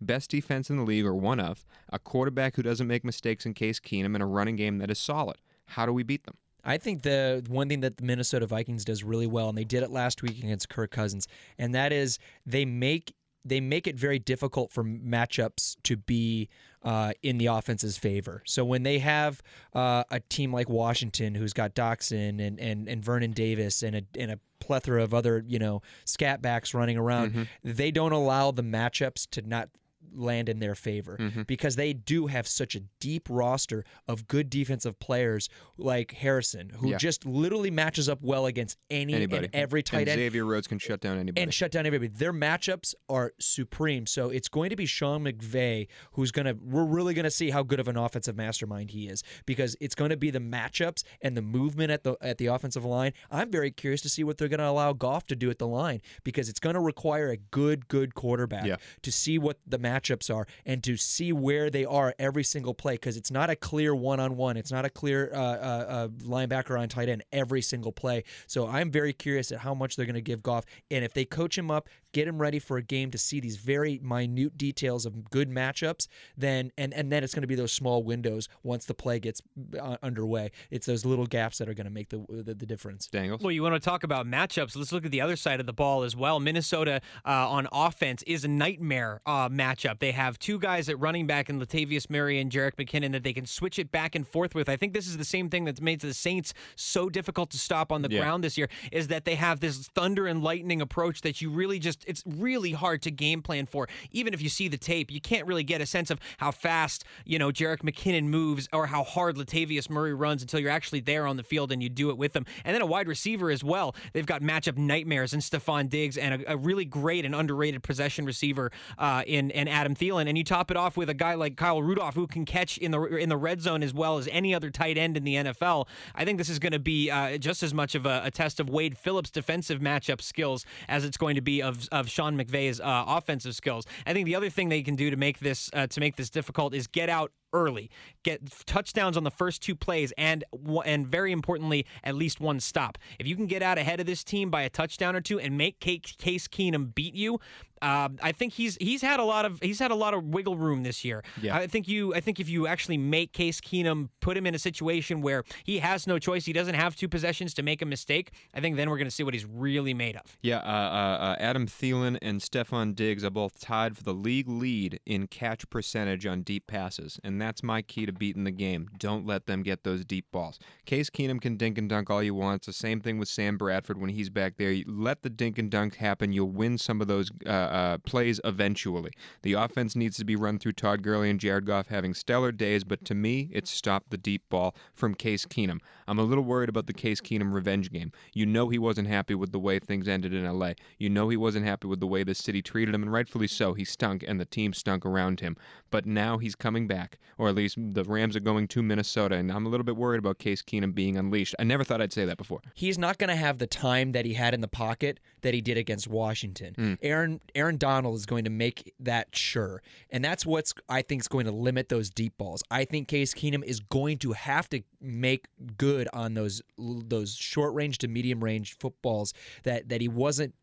Best defense in the league, or one of, a quarterback who doesn't make mistakes in Case Keenum, and a running game that is solid. How do we beat them? I think the one thing that the Minnesota Vikings does really well, and they did it last week against Kirk Cousins, and that is they make they make it very difficult for matchups to be uh, in the offense's favor. So when they have uh, a team like Washington, who's got Doctson and and, and Vernon Davis and a and a plethora of other you know scat backs running around, they don't allow the matchups to not land in their favor mm-hmm. because they do have such a deep roster of good defensive players like Harrison, who Yeah. just literally matches up well against any Anybody. and every tight and end Xavier Rhodes can shut down anybody. and shut down everybody. Their matchups are supreme. So it's going to be Sean McVay who's going to, we're really going to see how good of an offensive mastermind he is because it's going to be the matchups and the movement at the at the offensive line. I'm very curious to see what they're going to allow Goff to do at the line because it's going to require a good, good quarterback Yeah. to see what the matchups are and to see where they are every single play because it's not a clear one on one. It's not a clear uh, uh, uh, linebacker on tight end every single play. So I'm very curious at how much they're going to give Goff. And if they coach him up, get him ready for a game to see these very minute details of good matchups, then and, and then it's going to be those small windows once the play gets uh, underway. It's those little gaps that are going to make the, the, the difference. Dangles. Well, you want to talk about matchups? Let's look at the other side of the ball as well. Minnesota uh, on offense is a nightmare uh, matchup. They have two guys at running back in Latavius Murray and Jerick McKinnon that they can switch it back and forth with. I think this is the same thing that's made the Saints so difficult to stop on the Yeah. ground this year is that they have this thunder and lightning approach that you really just it's really hard to game plan for. Even if you see the tape, you can't really get a sense of how fast you know Jerick McKinnon moves or how hard Latavius Murray runs until you're actually there on the field and you do it with them. And then a wide receiver as well. They've got matchup nightmares in Stefon Diggs and a, a really great and underrated possession receiver uh, in in Adam Thielen. And you top it off with a guy like Kyle Rudolph who can catch in the in the red zone as well as any other tight end in the NFL. I think this is going to be uh, just as much of a, a test of Wade Phillips' defensive matchup skills as it's going to be of of Sean McVay's uh, offensive skills. I think the other thing they can do to make this uh, to make this difficult is get out early, get touchdowns on the first two plays, and and very importantly, at least one stop. If you can get out ahead of this team by a touchdown or two and make Case Keenum beat you, uh, I think he's he's had a lot of he's had a lot of wiggle room this year. Yeah. I think you I think if you actually make Case Keenum put him in a situation where he has no choice, he doesn't have two possessions to make a mistake. I think then we're going to see what he's really made of. Yeah, uh, uh, uh, Adam Thielen and Stefon Diggs are both tied for the league lead in catch percentage on deep passes, and that's my key to beating the game. Don't let them get those deep balls. Case Keenum can dink and dunk all you want. It's the same thing with Sam Bradford when he's back there. You let the dink and dunk happen. You'll win some of those uh, uh, plays eventually. The offense needs to be run through Todd Gurley and Jared Goff having stellar days, but to me, it's stop the deep ball from Case Keenum. I'm a little worried about the Case Keenum revenge game. You know he wasn't happy with the way things ended in LA. You know he wasn't happy with the way the city treated him, and rightfully so. He stunk, and the team stunk around him. But now he's coming back, or at least the Rams are going to Minnesota, and I'm a little bit worried about Case Keenum being unleashed. I never thought I'd say that before. he's not going to have the time that he had in the pocket that he did against Washington. Hmm. Aaron Aaron Donald is going to make that sure, and that's what's I think is going to limit those deep balls. I think Case Keenum is going to have to make good on those those short range to medium range footballs that that he wasn't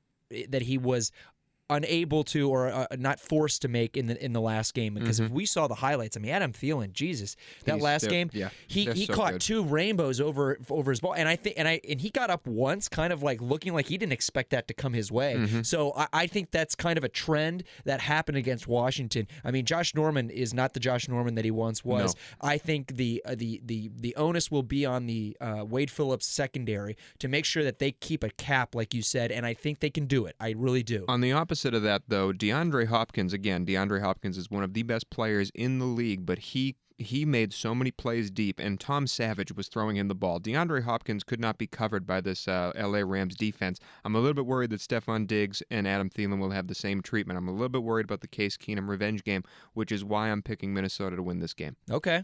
that he was unable to or uh, not forced to make in the in the last game because if Mm-hmm. we saw the highlights, I mean Adam Thielen, Jesus, that He's- last game, yeah, he he so caught good. two rainbows over over his ball, and I think and I and he got up once, kind of like looking like he didn't expect that to come his way. Mm-hmm. So I, I think that's kind of a trend that happened against Washington. I mean, Josh Norman is not the Josh Norman that he once was. I think the uh, the the the onus will be on the uh, Wade Phillips secondary to make sure that they keep a cap, like you said, and I think they can do it. I really do. On the opposite of that, though, DeAndre Hopkins again. DeAndre Hopkins is one of the best players in the league, but he he made so many plays deep, and Tom Savage was throwing him the ball. DeAndre Hopkins could not be covered by this uh, LA Rams defense. I'm a little bit worried that Stefon Diggs and Adam Thielen will have the same treatment. I'm a little bit worried about the Case Keenum revenge game, which is why I'm picking Minnesota to win this game. Okay.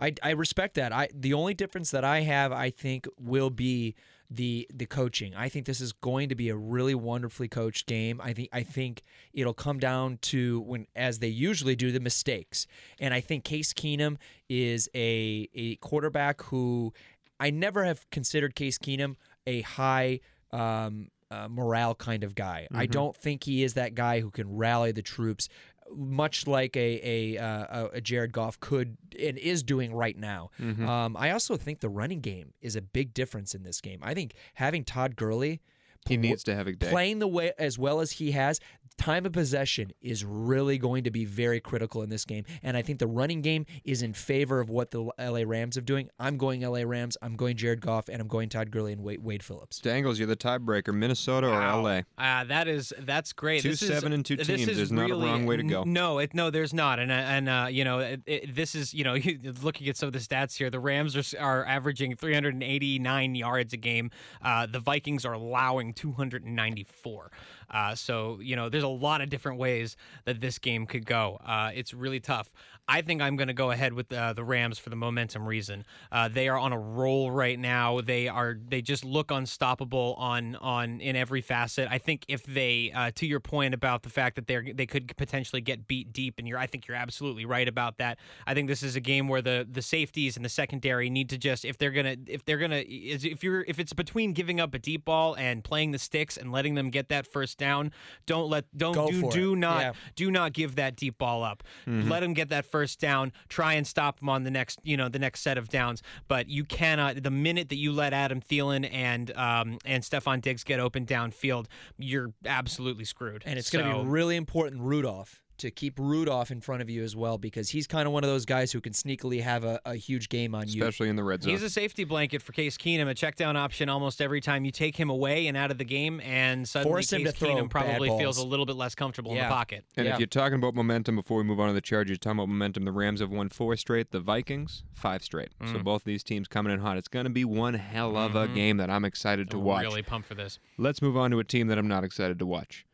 I, I respect that. I the only difference that I have, I think, will be the the coaching. I think this is going to be a really wonderfully coached game. I think I think it'll come down to when, as they usually do, the mistakes. And I think Case Keenum is a a quarterback who I never have considered Case Keenum a high. Um, uh, morale kind of guy. I don't think he is that guy who can rally the troops much like a a, uh, a Jared Goff could and is doing right now. Um, I also think the running game is a big difference in this game. I think having Todd Gurley He needs to have a day. playing the way as well as he has, time of possession is really going to be very critical in this game. And I think the running game is in favor of what the LA Rams are doing. I'm going LA Rams. I'm going Jared Goff, and I'm going Todd Gurley and Wade, Wade Phillips. Dangles, you're the tiebreaker. Minnesota or Wow. LA? Uh, that is that's great. Two This is- seven and two teams. is There's not a really- wrong way to go. n- No, it, no, there's not. And uh, and uh, you know, it, it, this is you know, [LAUGHS] looking at some of the stats here, the Rams are are averaging 389 yards a game. Uh, the Vikings are allowing 294. Uh, so you know, there's a lot of different ways that this game could go. Uh, it's really tough. I think I'm going to go ahead with uh, the Rams for the momentum reason. Uh, they are on a roll right now. They are they just look unstoppable on on in every facet. I think if they, uh, to your point about the fact that they're they could potentially get beat deep, and you're I think you're absolutely right about that. I think this is a game where the the safeties and the secondary need to just if they're gonna if they're gonna if you're if it's between giving up a deep ball and playing the sticks and letting them get that first down, don't let don't Go do do not Yeah. do not give that deep ball up. Let him get that first down. Try and stop him on the next, you know, the next set of downs. But you cannot. The minute that you let Adam Thielen and um, and Stefon Diggs get open downfield, you're absolutely screwed. And it's going to be really important, Rudolph, to keep Rudolph in front of you as well because he's kind of one of those guys who can sneakily have a, a huge game on you. Especially in the red zone. He's a safety blanket for Case Keenum, a check down option almost every time you take him away and out of the game, and suddenly Force him Case to Keenum probably feels a little bit less comfortable in the pocket. And Yeah. if you're talking about momentum, before we move on to the Chargers, talking about momentum, the Rams have won four straight, the Vikings five straight. So Mm. both these teams coming in hot. It's going to be one hell of a game that I'm excited to watch. Mm-hmm. Really pumped for this. Let's move on to a team that I'm not excited to watch,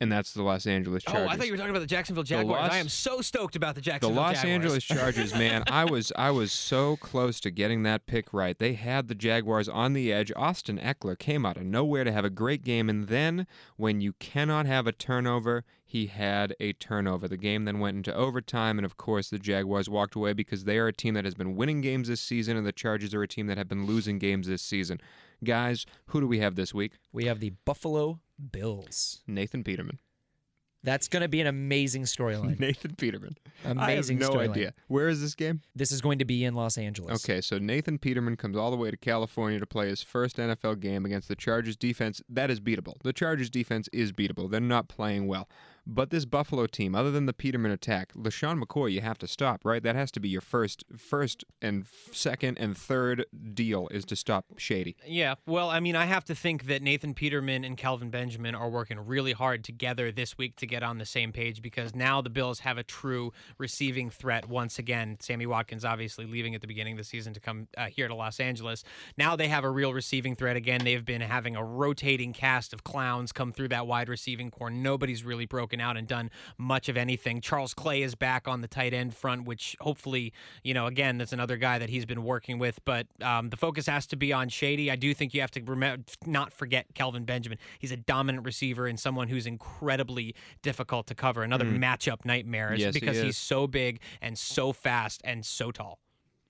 and that's the Los Angeles Chargers. Oh, I thought you were talking about the Jacksonville Jaguars. Los- I am so stoked about the Jacksonville. Jaguars. The Los Jaguars. Angeles Chargers, man, I was I was so close to getting that pick right. They had the Jaguars on the edge. Austin Ekeler came out of nowhere to have a great game, and then when you cannot have a turnover, he had a turnover. The game then went into overtime, and of course the Jaguars walked away because they are a team that has been winning games this season, and the Chargers are a team that have been losing games this season. Guys, who do we have this week? We have the Buffalo Bills. Nathan Peterman. That's going to be an amazing storyline. [LAUGHS] Nathan Peterman. Amazing I have no storyline. idea. Where is this game? This is going to be in Los Angeles. Okay, so Nathan Peterman comes all the way to California to play his first NFL game against the Chargers defense. That is beatable. The Chargers defense is beatable. They're not playing well. But this Buffalo team, other than the Peterman attack, LeSean McCoy, you have to stop, right? That has to be your first, first and second and third deal is to stop Shady. Yeah, well, I mean, I have to think that Nathan Peterman and Kelvin Benjamin are working really hard together this week to get on the same page because now the Bills have a true receiving threat once again. Sammy Watkins obviously leaving at the beginning of the season to come uh, here to Los Angeles. Now they have a real receiving threat again. They've been having a rotating cast of clowns come through that wide receiving corps. Nobody's really broken out and done much of anything. Charles Clay is back on the tight end front, which hopefully, you know, again, that's another guy that he's been working with. But um, the focus has to be on Shady. I do think you have to remember, not forget Kelvin Benjamin. He's a dominant receiver and someone who's incredibly difficult to cover. Another matchup nightmare is Yes, he because is. he's so big and so fast and so tall.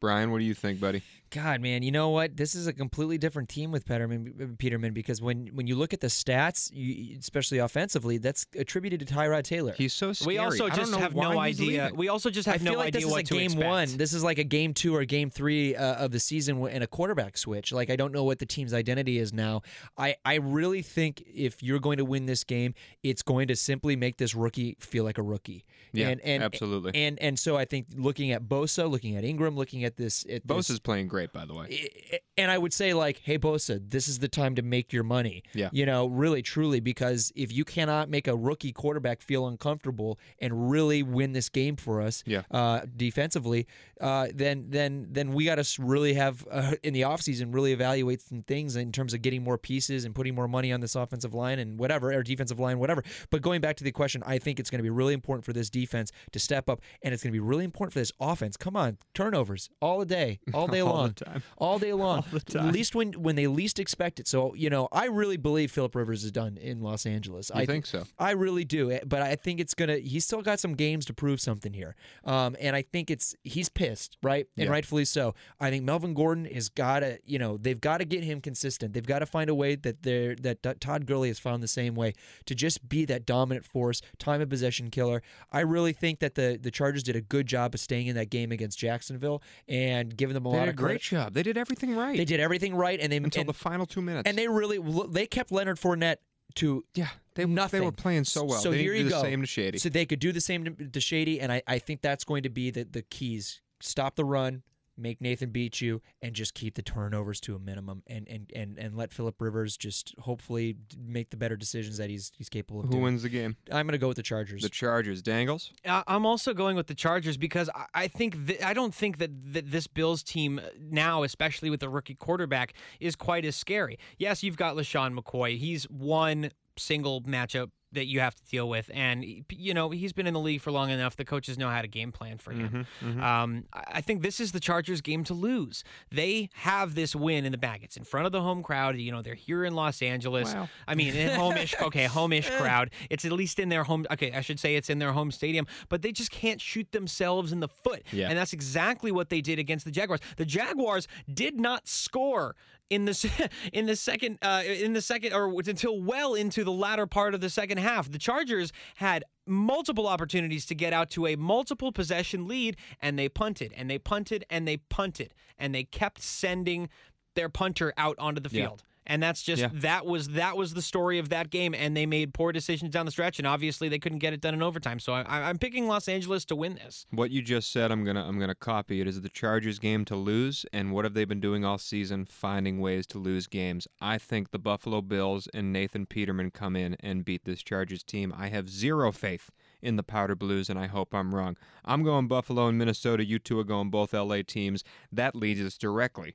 Brian, what do you think, buddy? God, man, you know what? This is a completely different team with Peterman, Peterman because when when you look at the stats, you, especially offensively, that's attributed to Tyrod Taylor. He's so scary. We also I just have no idea. leaving. We also just have I feel no like idea this is what a game expect. one. This is like a game two or game three uh, of the season and a quarterback switch. Like I don't know what the team's identity is now. I I really think if you're going to win this game, it's going to simply make this rookie feel like a rookie. Yeah, and, and, absolutely. And and so I think looking at Bosa, looking at Ingram, looking at this, at this playing great, by the way. and I would say like, hey Bosa, this is the time to make your money. Yeah. You know, really truly because if you cannot make a rookie quarterback feel uncomfortable and really win this game for us Yeah. uh, defensively, uh, then then then we got to really have uh, [LAUGHS] in the offseason really evaluate some things in terms of getting more pieces and putting more money on this offensive line and whatever or defensive line whatever. But going back to the question, I think it's going to be really important for this defense to step up and it's going to be really important for this offense. Come on, turnovers all day, all day [LAUGHS] the long time. all day [LAUGHS] long. the time. At least when when they least expect it. So you know, I really believe Philip Rivers is done in Los Angeles. You I think so? I really do. Eh, But I think it's gonna. He's still got some games to prove something here. Um, and I think it's he's pissed, right, and Yeah. rightfully so. I think Melvin Gordon has got to, you know, they've got to get him consistent. They've got to find a way that they're that Todd Gurley has found the same way to just be that dominant force, time of possession killer. I really think that the the Chargers did a good job of staying in that game against Jacksonville and giving them a They lot of great credit. job. They did everything right They did everything right, and they until and, the final two minutes. and they really they kept Leonard Fournette to yeah, they nothing. They were playing so well. So they here you go. same to Shady. So they could do the same to, to Shady, and I, I think that's going to be the the keys. Stop the run, make Nathan beat you, and just keep the turnovers to a minimum, and and and, and let Philip Rivers just hopefully make the better decisions that he's he's capable of Who doing. wins the game? I'm going to go with the Chargers. The Chargers. Dangles. I- I'm also going with the Chargers because I- I think th- I don't think that, that this Bills team now, especially with the rookie quarterback, is quite as scary. Yes, you've got LeSean McCoy. He's one single matchup that you have to deal with, and you know he's been in the league for long enough. The coaches know how to game plan for him. Um, I think this is the Chargers' game to lose. They have this win in the bag. It's in front of the home crowd. You know they're here in Los Angeles. Wow. I mean, in homish, [LAUGHS] okay, homish crowd. It's at least in their home. Okay, I should say it's in their home stadium, but they just can't shoot themselves in the foot. Yeah. And that's exactly what they did against the Jaguars. The Jaguars did not score in the [LAUGHS] in the second uh, in the second or until well into the latter part of the second half. The Chargers had multiple opportunities to get out to a multiple possession lead and they punted and they punted and they punted and they kept sending their punter out onto the field. And that's just Yeah. that was that was the story of that game, and they made poor decisions down the stretch, and obviously they couldn't get it done in overtime. So I, I'm picking Los Angeles to win this. What you just said, I'm gonna I'm gonna copy. It is the Chargers' game to lose, and what have they been doing all season? Finding ways to lose games. I think the Buffalo Bills and Nathan Peterman come in and beat this Chargers team. I have zero faith in the Powder Blues, and I hope I'm wrong. I'm going Buffalo and Minnesota. You two are going both LA teams. That leads us directly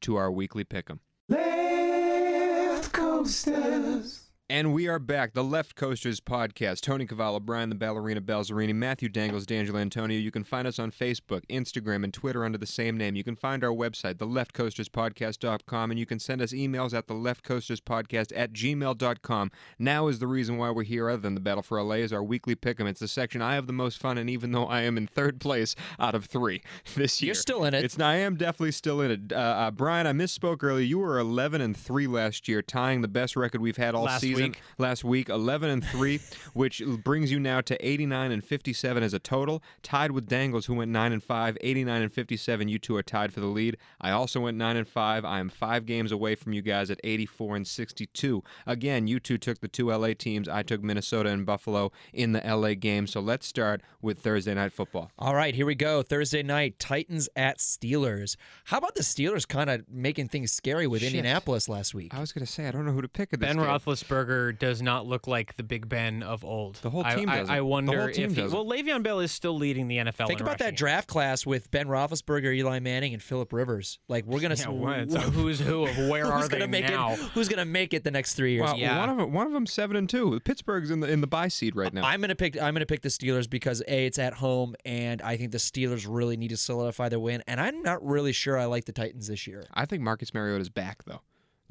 to our weekly pick'em. Left coasters. And we are back. The Left Coasters podcast. Tony Cavallo, Brian the Ballerina Balzerini, Matthew Dangles, D'Angelo Antonio. You can find us on Facebook, Instagram, and Twitter under the same name. You can find our website, theleftcoasterspodcast.com, and you can send us emails at theleftcoasterspodcast at gmail.com. Now is the reason why we're here, other than the Battle for LA, is our weekly pick'em. It's the section I have the most fun in, even though I am in third place out of three [LAUGHS] this year. You're still in it. It's I am definitely still in it. Uh, uh, Brian, I misspoke earlier. You were 11 and three last year, tying the best record we've had all Last season. week. Last week, 11 and three, [LAUGHS] which brings you now to 89 and 57 as a total. Tied with Dangles, who went nine and five. 89 and 57. You two are tied for the lead. I also went nine and five. I am five games away from you guys at 84 and 62. Again, you two took the two LA teams. I took Minnesota and Buffalo in the LA game. So let's start with Thursday night football. All right, here we go. Thursday night, Titans at Steelers. How about the Steelers kind of making things scary with Shit. Indianapolis last week? I was going to say I don't know who to pick at this Ben game. Roethlisberger does not look like the Big Ben of old. The whole team I, doesn't. I, The wonder whole team if he, doesn't. well, Le'Veon Bell is still leading the NFL. Think in about that rushing. draft class with Ben Roethlisberger, Eli Manning, and Philip Rivers. Like we're gonna Yeah, what? So [LAUGHS] who's who of where [LAUGHS] are they gonna make now? it? Who's gonna make it the next three years? Well, Yeah. one of them, one of them seven and two. Pittsburgh's in the in the bye seat right now. I'm gonna pick. I'm gonna pick the Steelers because a it's at home, and I think the Steelers really need to solidify their win. And I'm not really sure I like the Titans this year. I think Marcus Mariota is back though.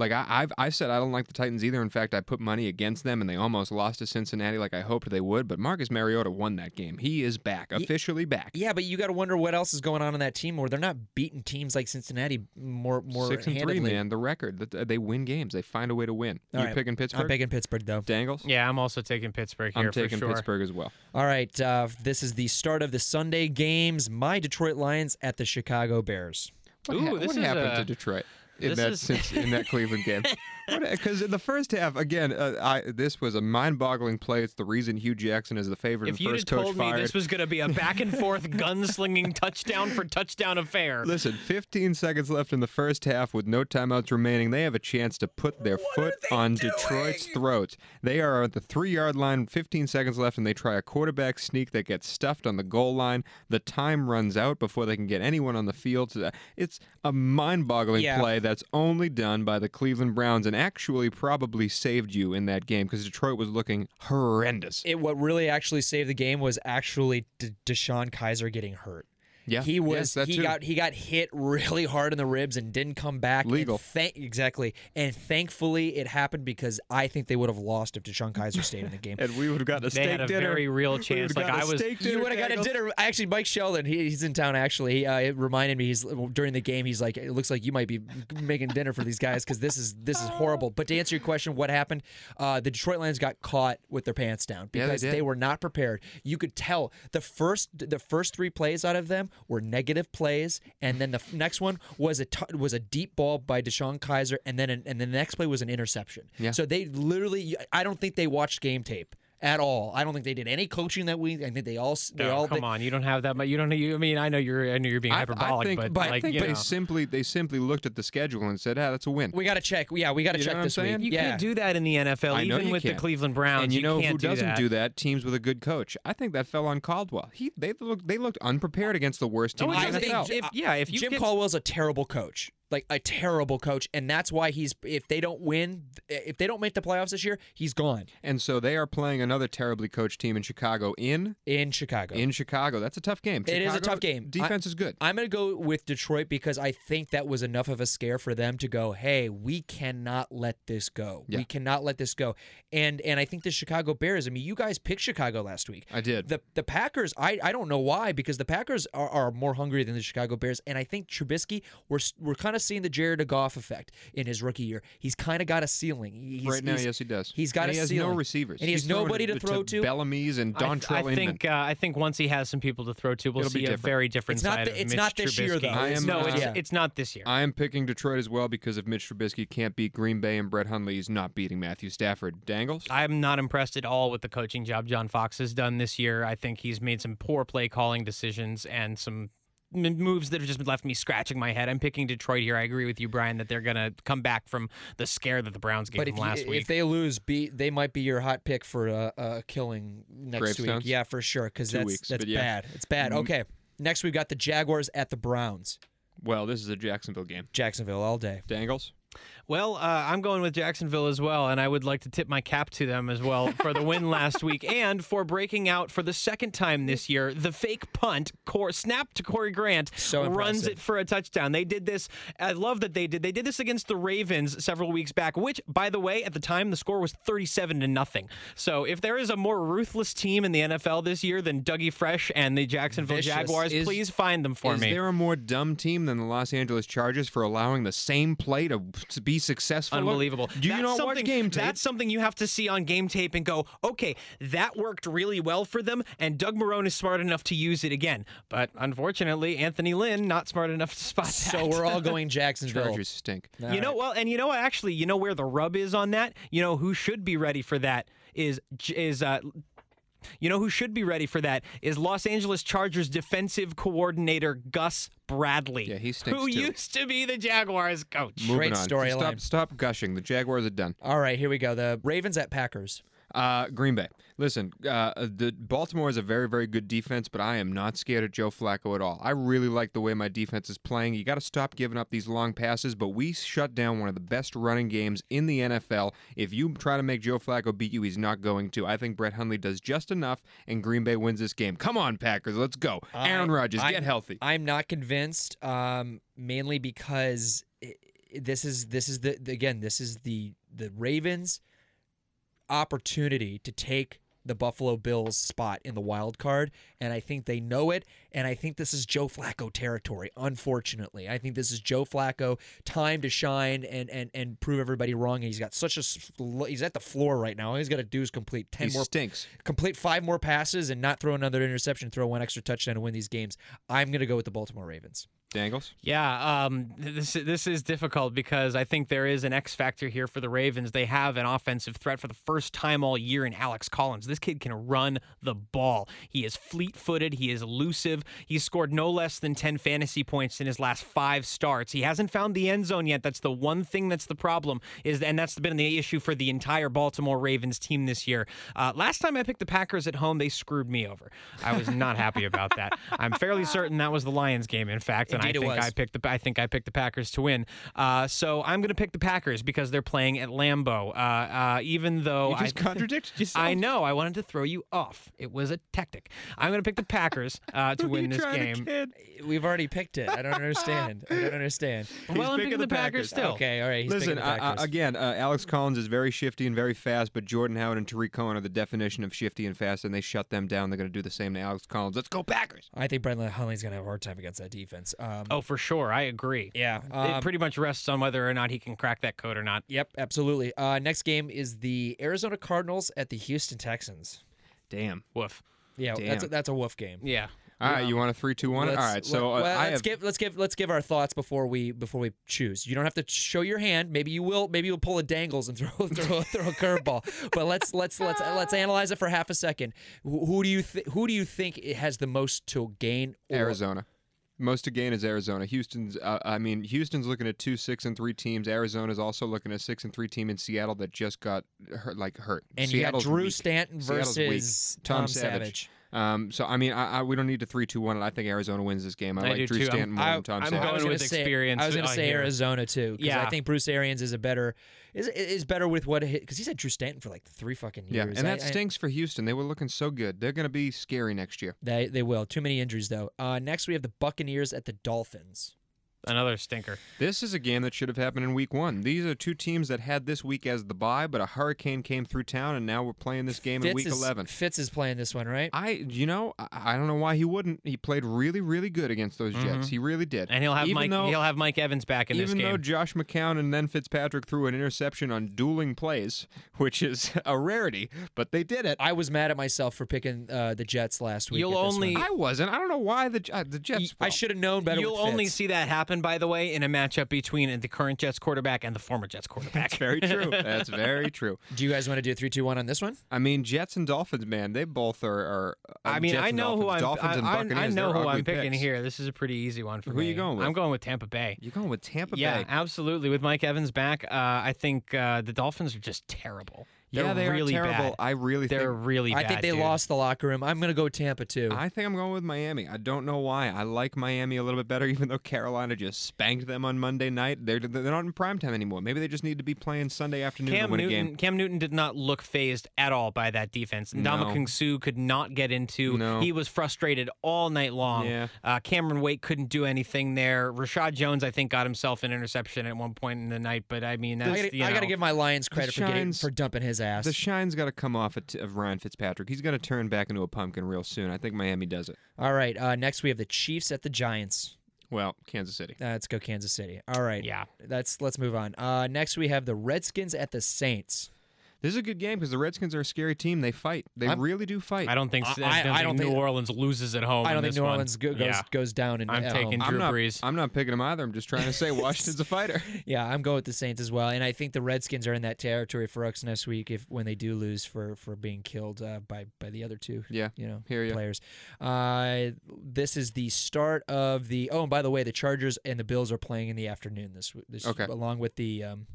Like I, I've I've said I don't like the Titans either. In fact, I put money against them, and they almost lost to Cincinnati, like I hoped they would. But Marcus Mariota won that game. He is back, officially back. Yeah, but you got to wonder what else is going on in that team where they're not beating teams like Cincinnati more more Six and handedly. three, man. The record that they win games. They find a way to win. All you right. picking Pittsburgh? I'm picking Pittsburgh though. Dangles. Yeah, I'm also taking Pittsburgh here I'm taking for sure. Pittsburgh as well. All right, uh, this is the start of the Sunday games. My Detroit Lions at the Chicago Bears. What, Ooh, ha- this what is happened a- to Detroit in that is- since, in that Cleveland game? [LAUGHS] Because in the first half, again, uh, I this was a mind-boggling play. It's the reason Hue Jackson is the favorite If have first coach told fired. me this was going to be a back and forth [LAUGHS] gunslinging touchdown for touchdown affair, Listen, 15 seconds left in the first half with no timeouts remaining. They have a chance to put their foot on Detroit's throat. They are at the three yard line, 15 seconds left, and they try a quarterback sneak that gets stuffed on the goal line. The time runs out before they can get anyone on the field. It's a mind boggling Yeah. play that's only done by the Cleveland Browns and actually probably saved you in that game because Detroit was looking horrendous. It, what really actually saved the game was actually D- DeShone Kizer getting hurt. Yeah, He was yes, he too. got he got hit really hard in the ribs and didn't come back. Legal. thank- exactly. And thankfully it happened because I think they would have lost if DeShone Kizer stayed in the game. [LAUGHS] and we would have gotten a they had a dinner. very real chance. Like gotten I a was, You would have got a dinner. Actually, Mike Sheldon, he, he's in town. Actually, he, uh, it reminded me. He's during the game. He's like, it looks like you might be making dinner for these guys because this is this is horrible. But to answer your question, what happened? Uh, the Detroit Lions got caught with their pants down Yeah, they because did. were not prepared. You could tell the first the first three plays out of them were negative plays, and then the f- next one was a t- was a deep ball by DeShone Kizer, and then an, and the next play was an interception. Yeah. So they literally, I don't think they watched game tape. At all, I don't think they did any coaching that week. I think they all they no, all come they- on, you don't have that much. You don't. You, I mean, I know you're. I know you're being hyperbolic, I think, but, but, like, I think you they simply they simply looked at the schedule and said, "Ah, that's a win." We got to check. Yeah, we got to You know check what I'm this week. You yeah. can't do that in the NFL, I know even with the can't. Cleveland Browns. and you, know can't who doesn't that. do that? Teams with a good coach. I think that fell on Caldwell. He they looked they looked unprepared against the worst team No, in the NFL. think If- yeah, if you Jim get- Caldwell's a terrible coach, like a terrible coach, and that's why he's if they don't win, if they don't make the playoffs this year, he's gone and so they are playing another terribly coached team in Chicago in in Chicago. in Chicago. That's a tough game. It is a tough game. Defense is good. I'm going to go with Detroit because I think that was enough of a scare for them to go, "Hey, we cannot let this go. Yeah. We cannot let this go." And and I think the Chicago Bears. I mean, you guys picked Chicago last week. I did. The the Packers. I, I don't know why because the Packers are, are more hungry than the Chicago Bears, and I think Trubisky. We're we're kind of seeing the Jared Goff effect in his rookie year. He's kind of got a ceiling. He's, right now, he's- yes, he does. he's got and a he has ceiling. no receivers, And he has He's throwing nobody to throw to. Bellamy's and I, Dontrelle I Inman. think uh, I think once he has some people to throw to, we'll It'll be see a very different It's not side the- of it's Mitch not this year, Trubisky. though. I am, no, uh, it's, yeah. it's not this year. I am picking Detroit as well because if Mitch Trubisky can't beat Green Bay and Brett Hundley is not beating Matthew Stafford. Dangles. I'm not impressed at all with the coaching job John Fox has done this year. I think he's made some poor play calling decisions and some m- moves that have just left me scratching my head. I'm picking Detroit here. I agree with you, Brian, that they're going to come back from the scare that the Browns gave But them if, you, last week. if they lose, be they might be your hot pick for a, a killing next Gravestones? week. Yeah, for sure, because that's weeks, that's yeah. bad. It's bad. Mm. Okay, next we've got the Jaguars at the Browns. Well, this is a Jacksonville game. Jacksonville all day. Dangles. Well, uh, I'm going with Jacksonville as well, and I would like to tip my cap to them as well for the win [LAUGHS] last week and for breaking out for the second time this year. The fake punt, snap to Corey Grant, So runs it for a touchdown. They did this. I love that they did. They did this against the Ravens several weeks back, which, by the way, at the time the score was 37 to nothing. So if there is a more ruthless team in the NFL this year than Dougie Fresh and the Jacksonville Vicious. Jaguars, Is- please find them for is me. Is there a more dumb team than the Los Angeles Chargers for allowing the same play to, to be successful? Unbelievable. Do you That's not watch something- game tape? That's something you have to see on game tape and go, okay, that worked really well for them, and Doug Marrone is smart enough to use it again. But unfortunately, Anthony Lynn not smart enough to spot that. So we're all [LAUGHS] going Jacksonville. Chargers stink. You know, well, and you know what? Actually, you know where the rub is on that. You know who should be ready for that is is uh. You know who should be ready for that is Los Angeles Chargers defensive coordinator Gus Bradley. Yeah, he stinks Who too. used to be the Jaguars coach. Moving Great on. storyline. Stop, stop gushing. The Jaguars are done. All right, here we go. The Ravens at Packers. Uh, Green Bay. Listen, uh, the Baltimore is a very, very good defense, but I am not scared of Joe Flacco at all. I really like the way my defense is playing. You got to stop giving up these long passes, but we shut down one of the best running games in the NFL. If you try to make Joe Flacco beat you, he's not going to. I think Brett Hundley does just enough, and Green Bay wins this game. Come on, Packers, let's go. Aaron I- Rodgers, I'm- get healthy. I'm not convinced, um, mainly because this is this is the again this is the the Ravens opportunity to take the Buffalo Bills spot in the wild card, and I think they know it. And I think this is Joe Flacco territory. Unfortunately, I think this is Joe Flacco time to shine and and and prove everybody wrong. And he's got such a he's at the floor right now. All he's got to do is complete ten He more stinks. complete five more passes and not throw another interception, throw one extra touchdown and win these games. I'm going to go with the Baltimore Ravens. Dangles. Yeah, um, this this is difficult because I think there is an X factor here for the Ravens. They have an offensive threat for the first time all year in Alex Collins. This kid can run the ball. He is fleet-footed. He is elusive. He's scored no less than ten fantasy points in his last five starts. He hasn't found the end zone yet. That's the one thing that's the problem. Is and that's been the issue for the entire Baltimore Ravens team this year. Uh, last time I picked the Packers at home, they screwed me over. I was not happy about that. I'm fairly certain that was the Lions game, in fact, and Indeed I think was. I picked the I think I picked the Packers to win. Uh, so I'm going to pick the Packers because they're playing at Lambeau. Uh, uh, even though You just I, [LAUGHS] contradicted yourself. I know I wanted to throw you off. It was a tactic. I'm going to pick the Packers uh, [LAUGHS] to win this trying to game. We've already picked it. I don't understand. I don't understand. [LAUGHS] Well, I'm picking picking the the Packers Packers. still. Okay, all right. He's Listen, picking the I, I, again, uh, Alex Collins is very shifty and very fast, but Jordan Howard and Tarik Cohen are the definition of shifty and fast, and they shut them down. They're going to do the same to Alex Collins. Let's go Packers. I think Brendan Huntley's going to have a hard time against that defense. Um, Oh, for sure. I agree. yeah. it um, pretty much rests on whether or not he can crack that code or not. Yep, absolutely. Uh, next game is the Arizona Cardinals at the Houston Texans. Damn. Woof. Yeah, that's a, that's a woof game. Yeah. All right, you want a three, two, one? All Let's- right, so let- uh, well, I let's have. give let's give let's give our thoughts before we before we choose. You don't have to show your hand. Maybe you will. Maybe you'll pull a dangles and [LAUGHS] throw throw, throw a curveball. But let's let's let's let's analyze it for half a second. Who, who do you th- who do you think has the most to gain? or- Arizona. Most to gain is Arizona. Houston's. Uh, I mean, Houston's looking at two six and three teams. Arizona's also looking at a six and three team in Seattle that just got hurt, like hurt. And Seattle's you got Drew weak. Stanton versus Tom, Tom Savage. Savage. Um, so I mean, I, I, we don't need to three two one. I think Arizona wins this game. I, I like Drew too. I'm- Stanton more I- than Tom I'm Savage. Was going gonna with say, experience, I was going to say here. Arizona too Yeah, I think Bruce Arians is a better is is better with what because he's had Drew Stanton for like three fucking years. Yeah, years. and that I- stinks for Houston. They were looking so good. They're going to be scary next year. They they will. Too many injuries though. Uh, next we have the Buccaneers at the Dolphins. Another stinker. This is a game that should have happened in week one. These are two teams that had this week as the bye, but a hurricane came through town, and now we're playing this game in week is, 11. Fitz is playing this one, right? I, you know, I, I don't know why he wouldn't. He played really, really good against those Jets. He really did. And he'll have even Mike Though, he'll have Mike Evans back in this game. even though. Josh McCown and then Fitzpatrick threw an interception on dueling plays, [LAUGHS] which is a rarity, but they did it. I was mad at myself for picking uh, the Jets last week. You'll only- one. I wasn't. I don't know why the uh, the Jets. I should have known better. You'll with only see that happen, by the way, in a matchup between the current Jets quarterback and the former Jets quarterback. That's very true. That's very [LAUGHS] true. Do you guys want to do a three, two, one on this one? I mean, Jets and Dolphins, man, they both are. are uh, I mean, Jets I know who I'm. Dolphins and I, I- I know who I'm picking picks. here. This is a pretty easy one for me. Who me. you going with? I'm going with Tampa Bay. You're going with Tampa Yeah, Bay. absolutely. With Mike Evans back, uh, I think uh, the Dolphins are just terrible. They're yeah, they really are terrible. bad. I really They're think. really I think they dude. lost the locker room. I'm going to go Tampa too. I think I'm going with Miami. I don't know why. I like Miami a little bit better, [LAUGHS] even though Carolina just spanked them on Monday night. They're they're not in prime time anymore. Maybe they just need to be playing Sunday afternoon Cam to win a Newton, game. Cam Newton did not look fazed at all by that defense. Ndamukong No. Suh could not get into. No. He was frustrated all night long. Yeah. Uh, Cameron Wake couldn't do anything there. Reshad Jones, I think, got himself an interception at one point in the night. But I mean, that's I gotta, you I gotta give my Lions credit for getting for dumping his ass. The shine's got to come off of, of Ryan Fitzpatrick. He's going to turn back into a pumpkin real soon. I think Miami does it. All right. Uh, next we have the Chiefs at the Giants. Well, Kansas City. Uh, let's go Kansas City. All right. Yeah. That's let's move on. Uh, next we have the Redskins at the Saints. This is a good game because the Redskins are a scary team. They fight. They I'm- really do fight. I don't think. I- I, don't, I- I think don't New think- Orleans loses at home. I don't think this New one. Orleans go, goes Yeah. goes down. In, I'm at taking home. Drew I'm not, Brees. I'm not picking them either. I'm just trying to say [LAUGHS] Washington's a fighter. Yeah, I'm going with the Saints as well, and I think the Redskins are in that territory for us next week if when they do lose for for being killed uh, by by the other two. Yeah, you know, hear ya. players. Uh, this is the start of the. Oh, and by the way, the Chargers and the Bills are playing in the afternoon this w- this Okay. along with the um,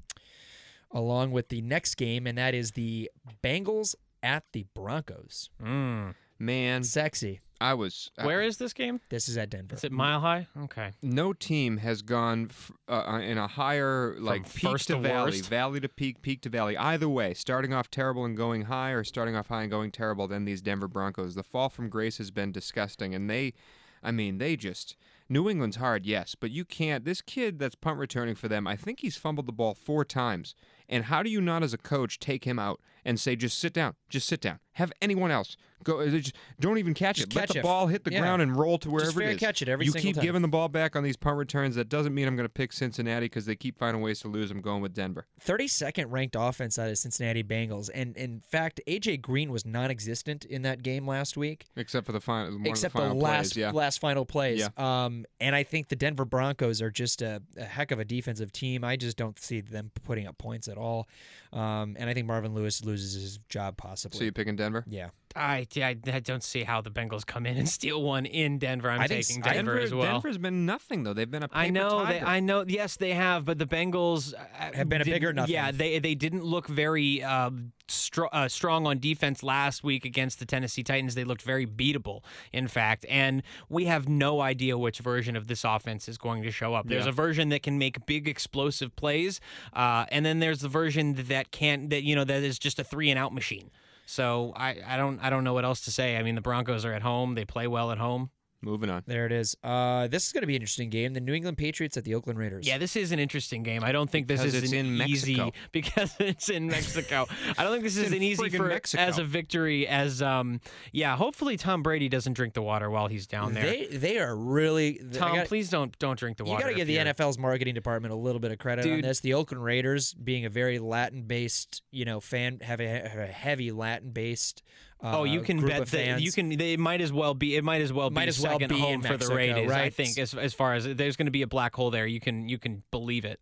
along with the next game, and that is the Bengals at the Broncos. Mm. Man, Sexy. I was. I- Where is this game? This is at Denver. Is it Mile High? Okay. no team has gone f- uh, in a higher like peak first to, to valley, worst? valley to peak, peak to valley. Either way, starting off terrible and going high, or starting off high and going terrible. Than these Denver Broncos. The fall from grace has been disgusting, and they. I mean, they just New England's hard, yes, but you can't. This kid that's punt returning for them, I think he's fumbled the ball four times. And how do you not, as a coach, take him out and say, just sit down, just sit down, have anyone else go? uh, Just, don't even catch Just it. Let catch the it. ball hit the Yeah. ground and roll to wherever it is. catch it every you keep time. giving the ball back on these punt returns. That doesn't mean I'm going to pick Cincinnati because they keep finding ways to lose. I'm going with Denver. 32nd ranked offense out of Cincinnati Bengals, and in fact, AJ Green was non-existent in that game last week. Except for the final, except of the, the, last plays, yeah. last final plays. Yeah. Um, and I think the Denver Broncos are just a, a heck of a defensive team. I just don't see them putting up points at all. Um, and I think Marvin Lewis loses his job possibly. So you picking Denver? yeah, I, I, I don't see how the Bengals come in and [LAUGHS] steal one in Denver. I'm I think taking s- I- Denver, as well. Denver's been nothing though. They've been a paper I know they. I know. Yes, they have, but the Bengals uh, Have been a didn't- bigger nothing. Yeah, they they didn't look very uh, str- uh, strong on defense last week against the Tennessee Titans. They looked very beatable, in fact, and we have no idea which version of this offense is going to show up. There's Yeah. a version that can make big explosive plays, uh, and then there's the version that can't that you know that is just a three and out machine. So I, I don't I don't know what else to say. I mean, the Broncos are at home; they play well at home. Moving on. there it is. Uh, this is going to be an interesting game. The New England Patriots at the Oakland Raiders. Yeah, this is an interesting game. I don't think this Because is it's an in easy Mexico. [LAUGHS] because it's in Mexico. I don't think this is an easy for Mexico. as a victory as um yeah. Hopefully Tom Brady doesn't drink the water while he's down there. They they are really. Tom, gotta- please don't don't drink the water. You got to give the you're- NFL's marketing department a little bit of credit on this. The Oakland Raiders, being a very Latin-based, you know, fan, have a, have a heavy Latin-based. Uh, Oh, you can bet that you can. They might as well be. It might as well be Might as well second be home in for the Mexico, Raiders. I think as as far as there's going to be a black hole there, you can you can believe it.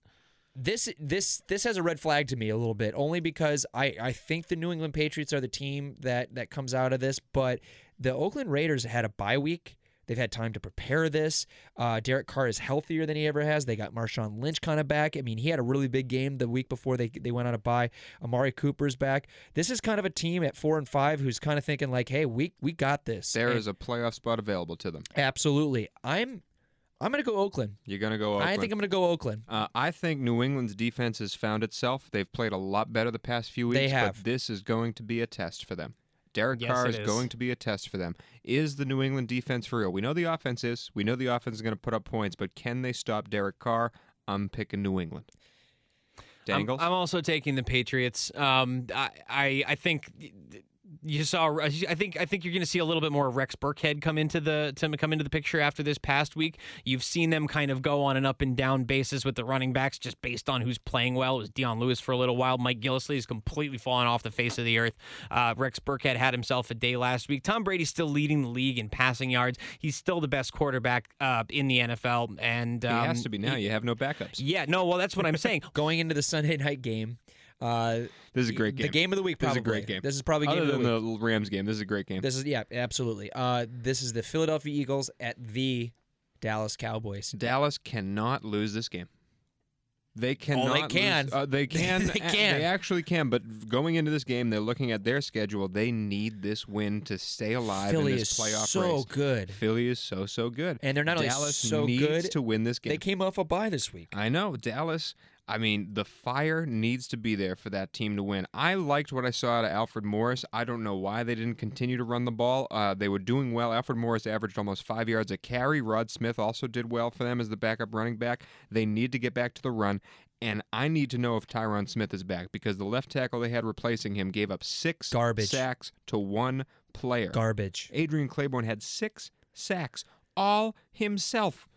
this this this has a red flag to me a little bit only because I, I think the New England Patriots are the team that that comes out of this but the Oakland Raiders had a bye week they've had time to prepare this uh, Derek Carr is healthier than he ever has they got Marshawn Lynch kind of back I mean he had a really big game the week before they they went on a bye Amari Cooper's back this is kind of a team at four and five who's kind of thinking like hey we we got this There And is a playoff spot available to them. absolutely I'm I'm gonna go Oakland You're gonna go. Oakland. I think I'm gonna go Oakland Uh, I think New England's defense has found itself. They've played a lot better the past few weeks. They have. But this is going to be a test for them. Derek Yes, Carr is, is. going to be a test for them. Is the New England defense for real? We know the offense is. We know the offense is going to put up points, but can they stop Derek Carr? I'm picking New England. I'm, I'm also taking the Patriots. Um, I, I I think you saw. I think I think you're going to see a little bit more Rex Burkhead come into the to come into the picture after this past week. You've seen them kind of go on an up and down basis with the running backs, just based on who's playing well. It was Dion Lewis for a little while. Mike Gillislee has completely fallen off the face of the earth. Uh, Rex Burkhead had himself a day last week. Tom Brady's still leading the league in passing yards. He's still the best quarterback uh, in the NFL, and he um, has to be now. you have no backups. Yeah, no. Well, that's what I'm saying. [LAUGHS] going into the Sunday night game. Uh, This is a great game. The game of the week, This is a great game. This is probably game Other of the than week. the Rams game, this is a great game. This is yeah, absolutely. Uh, this is the Philadelphia Eagles at the Dallas Cowboys. Dallas cannot lose this game. They cannot. Oh, they lose- can. uh, they [LAUGHS] can. They [LAUGHS] can. They actually can. But going into this game, they're looking at their schedule. They need this win to stay alive Philly in is this playoff so race. So good, Philly is so so good, and they're not only Dallas so needs good. to win this game. They came off a bye this week. I know Dallas. I mean, the fire needs to be there for that team to win. I liked what I saw out of Alfred Morris. I don't know why they didn't continue to run the ball. Uh, they were doing well. Alfred Morris averaged almost five yards a carry. Rod Smith also did well for them as the backup running back. They need to get back to the run. And I need to know if Tyron Smith is back because the left tackle they had replacing him gave up six Garbage. sacks to one player. Garbage. Adrian Clayborn had six sacks all himself.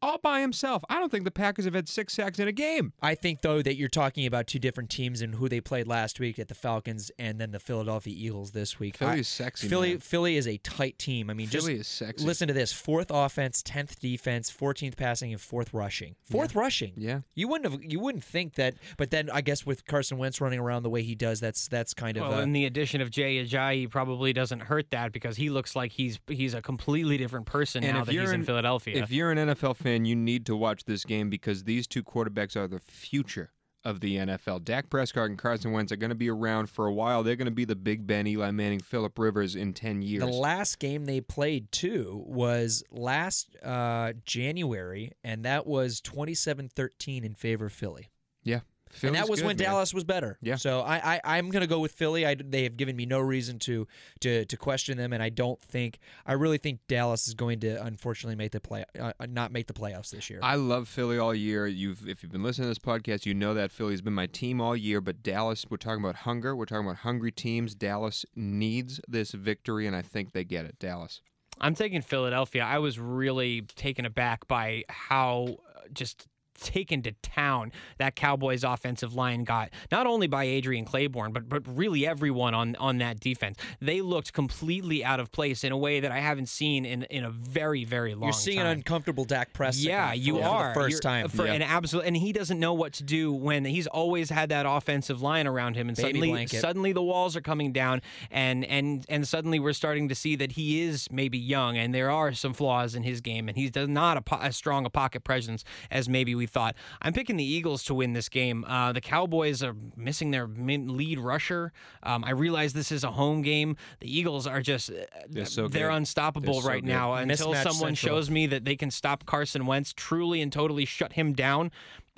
All by himself. I don't think the Packers have had six sacks in a game. I think though that you're talking about two different teams and who they played last week at the Falcons and then the Philadelphia Eagles this week. Philly I- is sexy. Philly man. Philly is a tight team. I mean, Philly just is sexy. listen to this: fourth offense, tenth defense, fourteenth passing, and fourth rushing. Fourth rushing. Yeah. You wouldn't have. You wouldn't think that, but then I guess with Carson Wentz running around the way he does, that's that's kind of. Well, uh, and the addition of Jay Ajayi probably doesn't hurt that because he looks like he's he's a completely different person And now if that he's you're in an- Philadelphia. If you're an NFL fan, you need to watch this game because these two quarterbacks are the future of the NFL. Dak Prescott and Carson Wentz are going to be around for a while. They're going to be the Big Ben, Eli Manning, Philip Rivers in 10 years. the last game they played too was last uh, January, and that was 27-13 in favor of Philly. yeah. Philly's and that was good, when man. Dallas was better. Yeah. So I, I I'm gonna go with Philly. I, they have given me no reason to to to question them, and I don't think I really think Dallas is going to unfortunately make the play uh, not make the playoffs this year. I love Philly all year. You've if you've been listening to this podcast, you know that Philly's been my team all year. But Dallas, we're talking about hunger. We're talking about hungry teams. Dallas needs this victory, and I think they get it. Dallas. I'm taking Philadelphia. I was really taken aback by how uh, just taken to town that Cowboys offensive line got not only by Adrian Clayborn but but really everyone on on that defense they looked completely out of place in a way that I haven't seen in in a very very long time. You're seeing time. an uncomfortable Dak Prescott. Yeah, you are the first You're- time. for Yeah. an absolute, and he doesn't know what to do when he's always had that offensive line around him, and Baby suddenly, blanket. suddenly the walls are coming down, and and and suddenly we're starting to see that he is maybe young, and there are some flaws in his game, and he's does not a, po- as strong a pocket presence as maybe we thought. I'm picking the Eagles to win this game. Uh, the Cowboys are missing their lead rusher. Um, I realize this is a home game. The Eagles are just They're so they're unstoppable They're right good. now until Mismatch someone central. shows me that they can stop Carson Wentz truly and totally shut him down.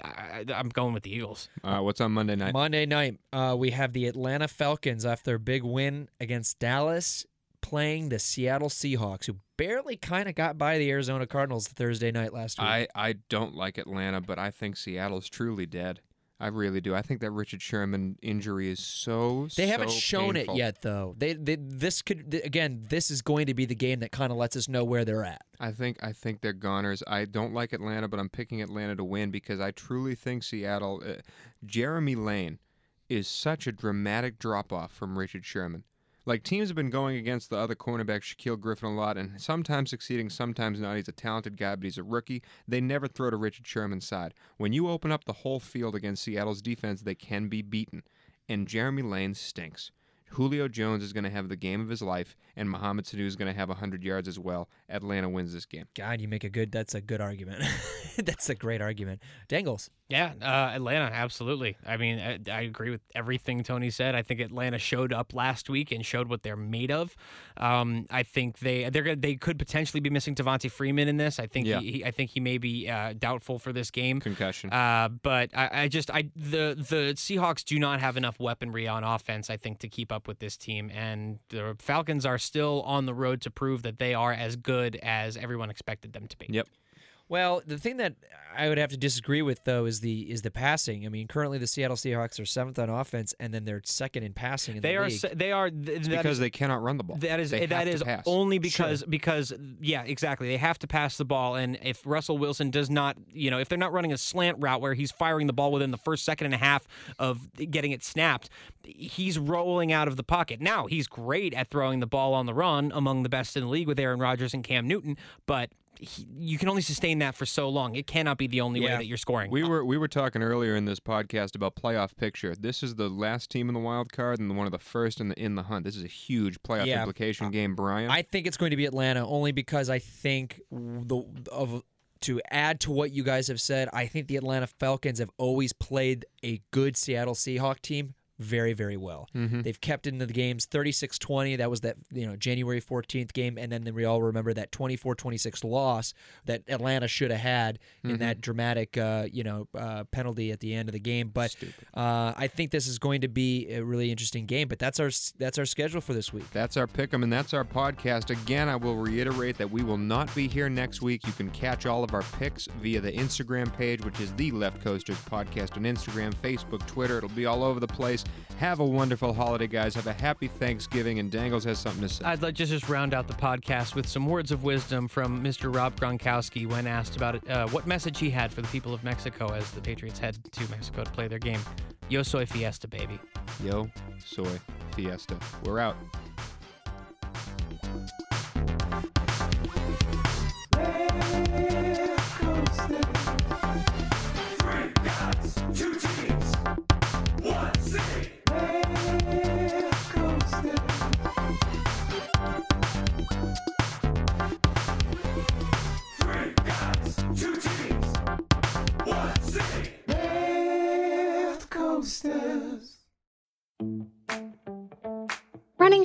I, I'm going with the Eagles. Uh, what's on Monday night? Monday night, uh, we have the Atlanta Falcons after their big win against Dallas, playing the Seattle Seahawks, who barely kind of got by the Arizona Cardinals Thursday night last week. I, I don't like Atlanta, but I think Seattle's truly dead. I really do. I think that Richard Sherman injury is so. They haven't so shown painful. it yet, though. They, they this could again. This is going to be the game that kind of lets us know where they're at. I think I think they're goners. I don't like Atlanta, but I'm picking Atlanta to win because I truly think Seattle. Uh, Jeremy Lane is such a dramatic drop off from Richard Sherman. Like teams have been going against the other cornerback Shaquill Griffin a lot, and sometimes succeeding, sometimes not. He's a talented guy, but he's a rookie. They never throw to Richard Sherman's side. When you open up the whole field against Seattle's defense, they can be beaten, and Jeremy Lane stinks. Julio Jones is going to have the game of his life, and Mohamed Sanu is going to have 100 yards as well. Atlanta wins this game. God, you make a good. That's a good argument. [LAUGHS] that's a great argument. Dangles. Yeah, uh, Atlanta, absolutely. I mean, I, I agree with everything Tony said. I think Atlanta showed up last week and showed what they're made of. Um, I think they they're they could potentially be missing Devonta Freeman in this. I think Yeah. he, he I think he may be uh, doubtful for this game. Concussion. Uh, but I, I just I the the Seahawks do not have enough weaponry on offense, I think, to keep up with this team, and the Falcons are still on the road to prove that they are as good as everyone expected them to be. yep. Well, the thing that I would have to disagree with though is the is the passing. I mean, currently the Seattle Seahawks are seventh on offense, and then they're second in passing in They the are league. se- they are th- It's that because is- they cannot run the ball. That is They that have to pass. only because because yeah exactly they have to pass the ball and if Russell Wilson does not you know if they're not running a slant route where he's firing the ball within the first second and a half of getting it snapped he's rolling out of the pocket now he's great at throwing the ball on the run among the best in the league with Aaron Rodgers and Cam Newton but he, you can only sustain that for so long it cannot be the only way that you're scoring We were we were talking earlier in this podcast about playoff picture. This is the last team in the wild card and one of the first in the in the hunt. This is a huge playoff Yeah. implication game, Brian. I think it's going to be Atlanta only because I think the of to add to what you guys have said, I think the Atlanta Falcons have always played a good Seattle Seahawk team very very well. Mm-hmm. They've kept into the games 36-20, that was that you know January 14th game and then we all remember that 24-26 loss that Atlanta should have had in that dramatic uh, you know uh, penalty at the end of the game, but uh, I think this is going to be a really interesting game, but that's our that's our schedule for this week. That's our pick'em, and that's our podcast. Again, I will reiterate that we will not be here next week. You can catch all of our picks via the Instagram page, which is the Left Coasters Podcast on Instagram, Facebook, Twitter. It'll be all over the place. Have a wonderful holiday, guys. Have a happy Thanksgiving, and Dangles has something to say. I'd like to just round out the podcast with some words of wisdom from Mr. Rob Gronkowski when asked about it, uh, what message he had for the people of Mexico as the Patriots head to Mexico to play their game. Yo soy fiesta, baby. Yo, soy fiesta. We're out.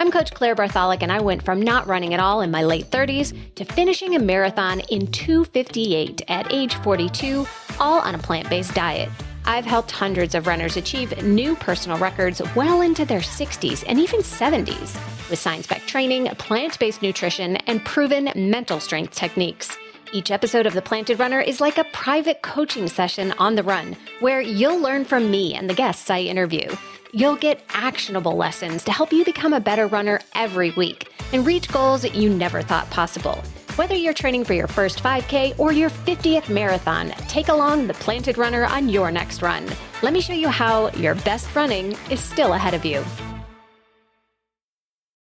I'm Coach Claire Bartholic, and I went from not running at all in my late 30s to finishing a marathon in 258 at age 42, all on a plant based diet. I've helped hundreds of runners achieve new personal records well into their 60s and even 70s with science backed training, plant based nutrition, and proven mental strength techniques. Each episode of The Planted Runner is like a private coaching session on the run where you'll learn from me and the guests I interview. You'll get actionable lessons to help you become a better runner every week and reach goals you never thought possible. Whether you're training for your first 5K or your 50th marathon, take along the Planted Runner on your next run. Let me show you how your best running is still ahead of you.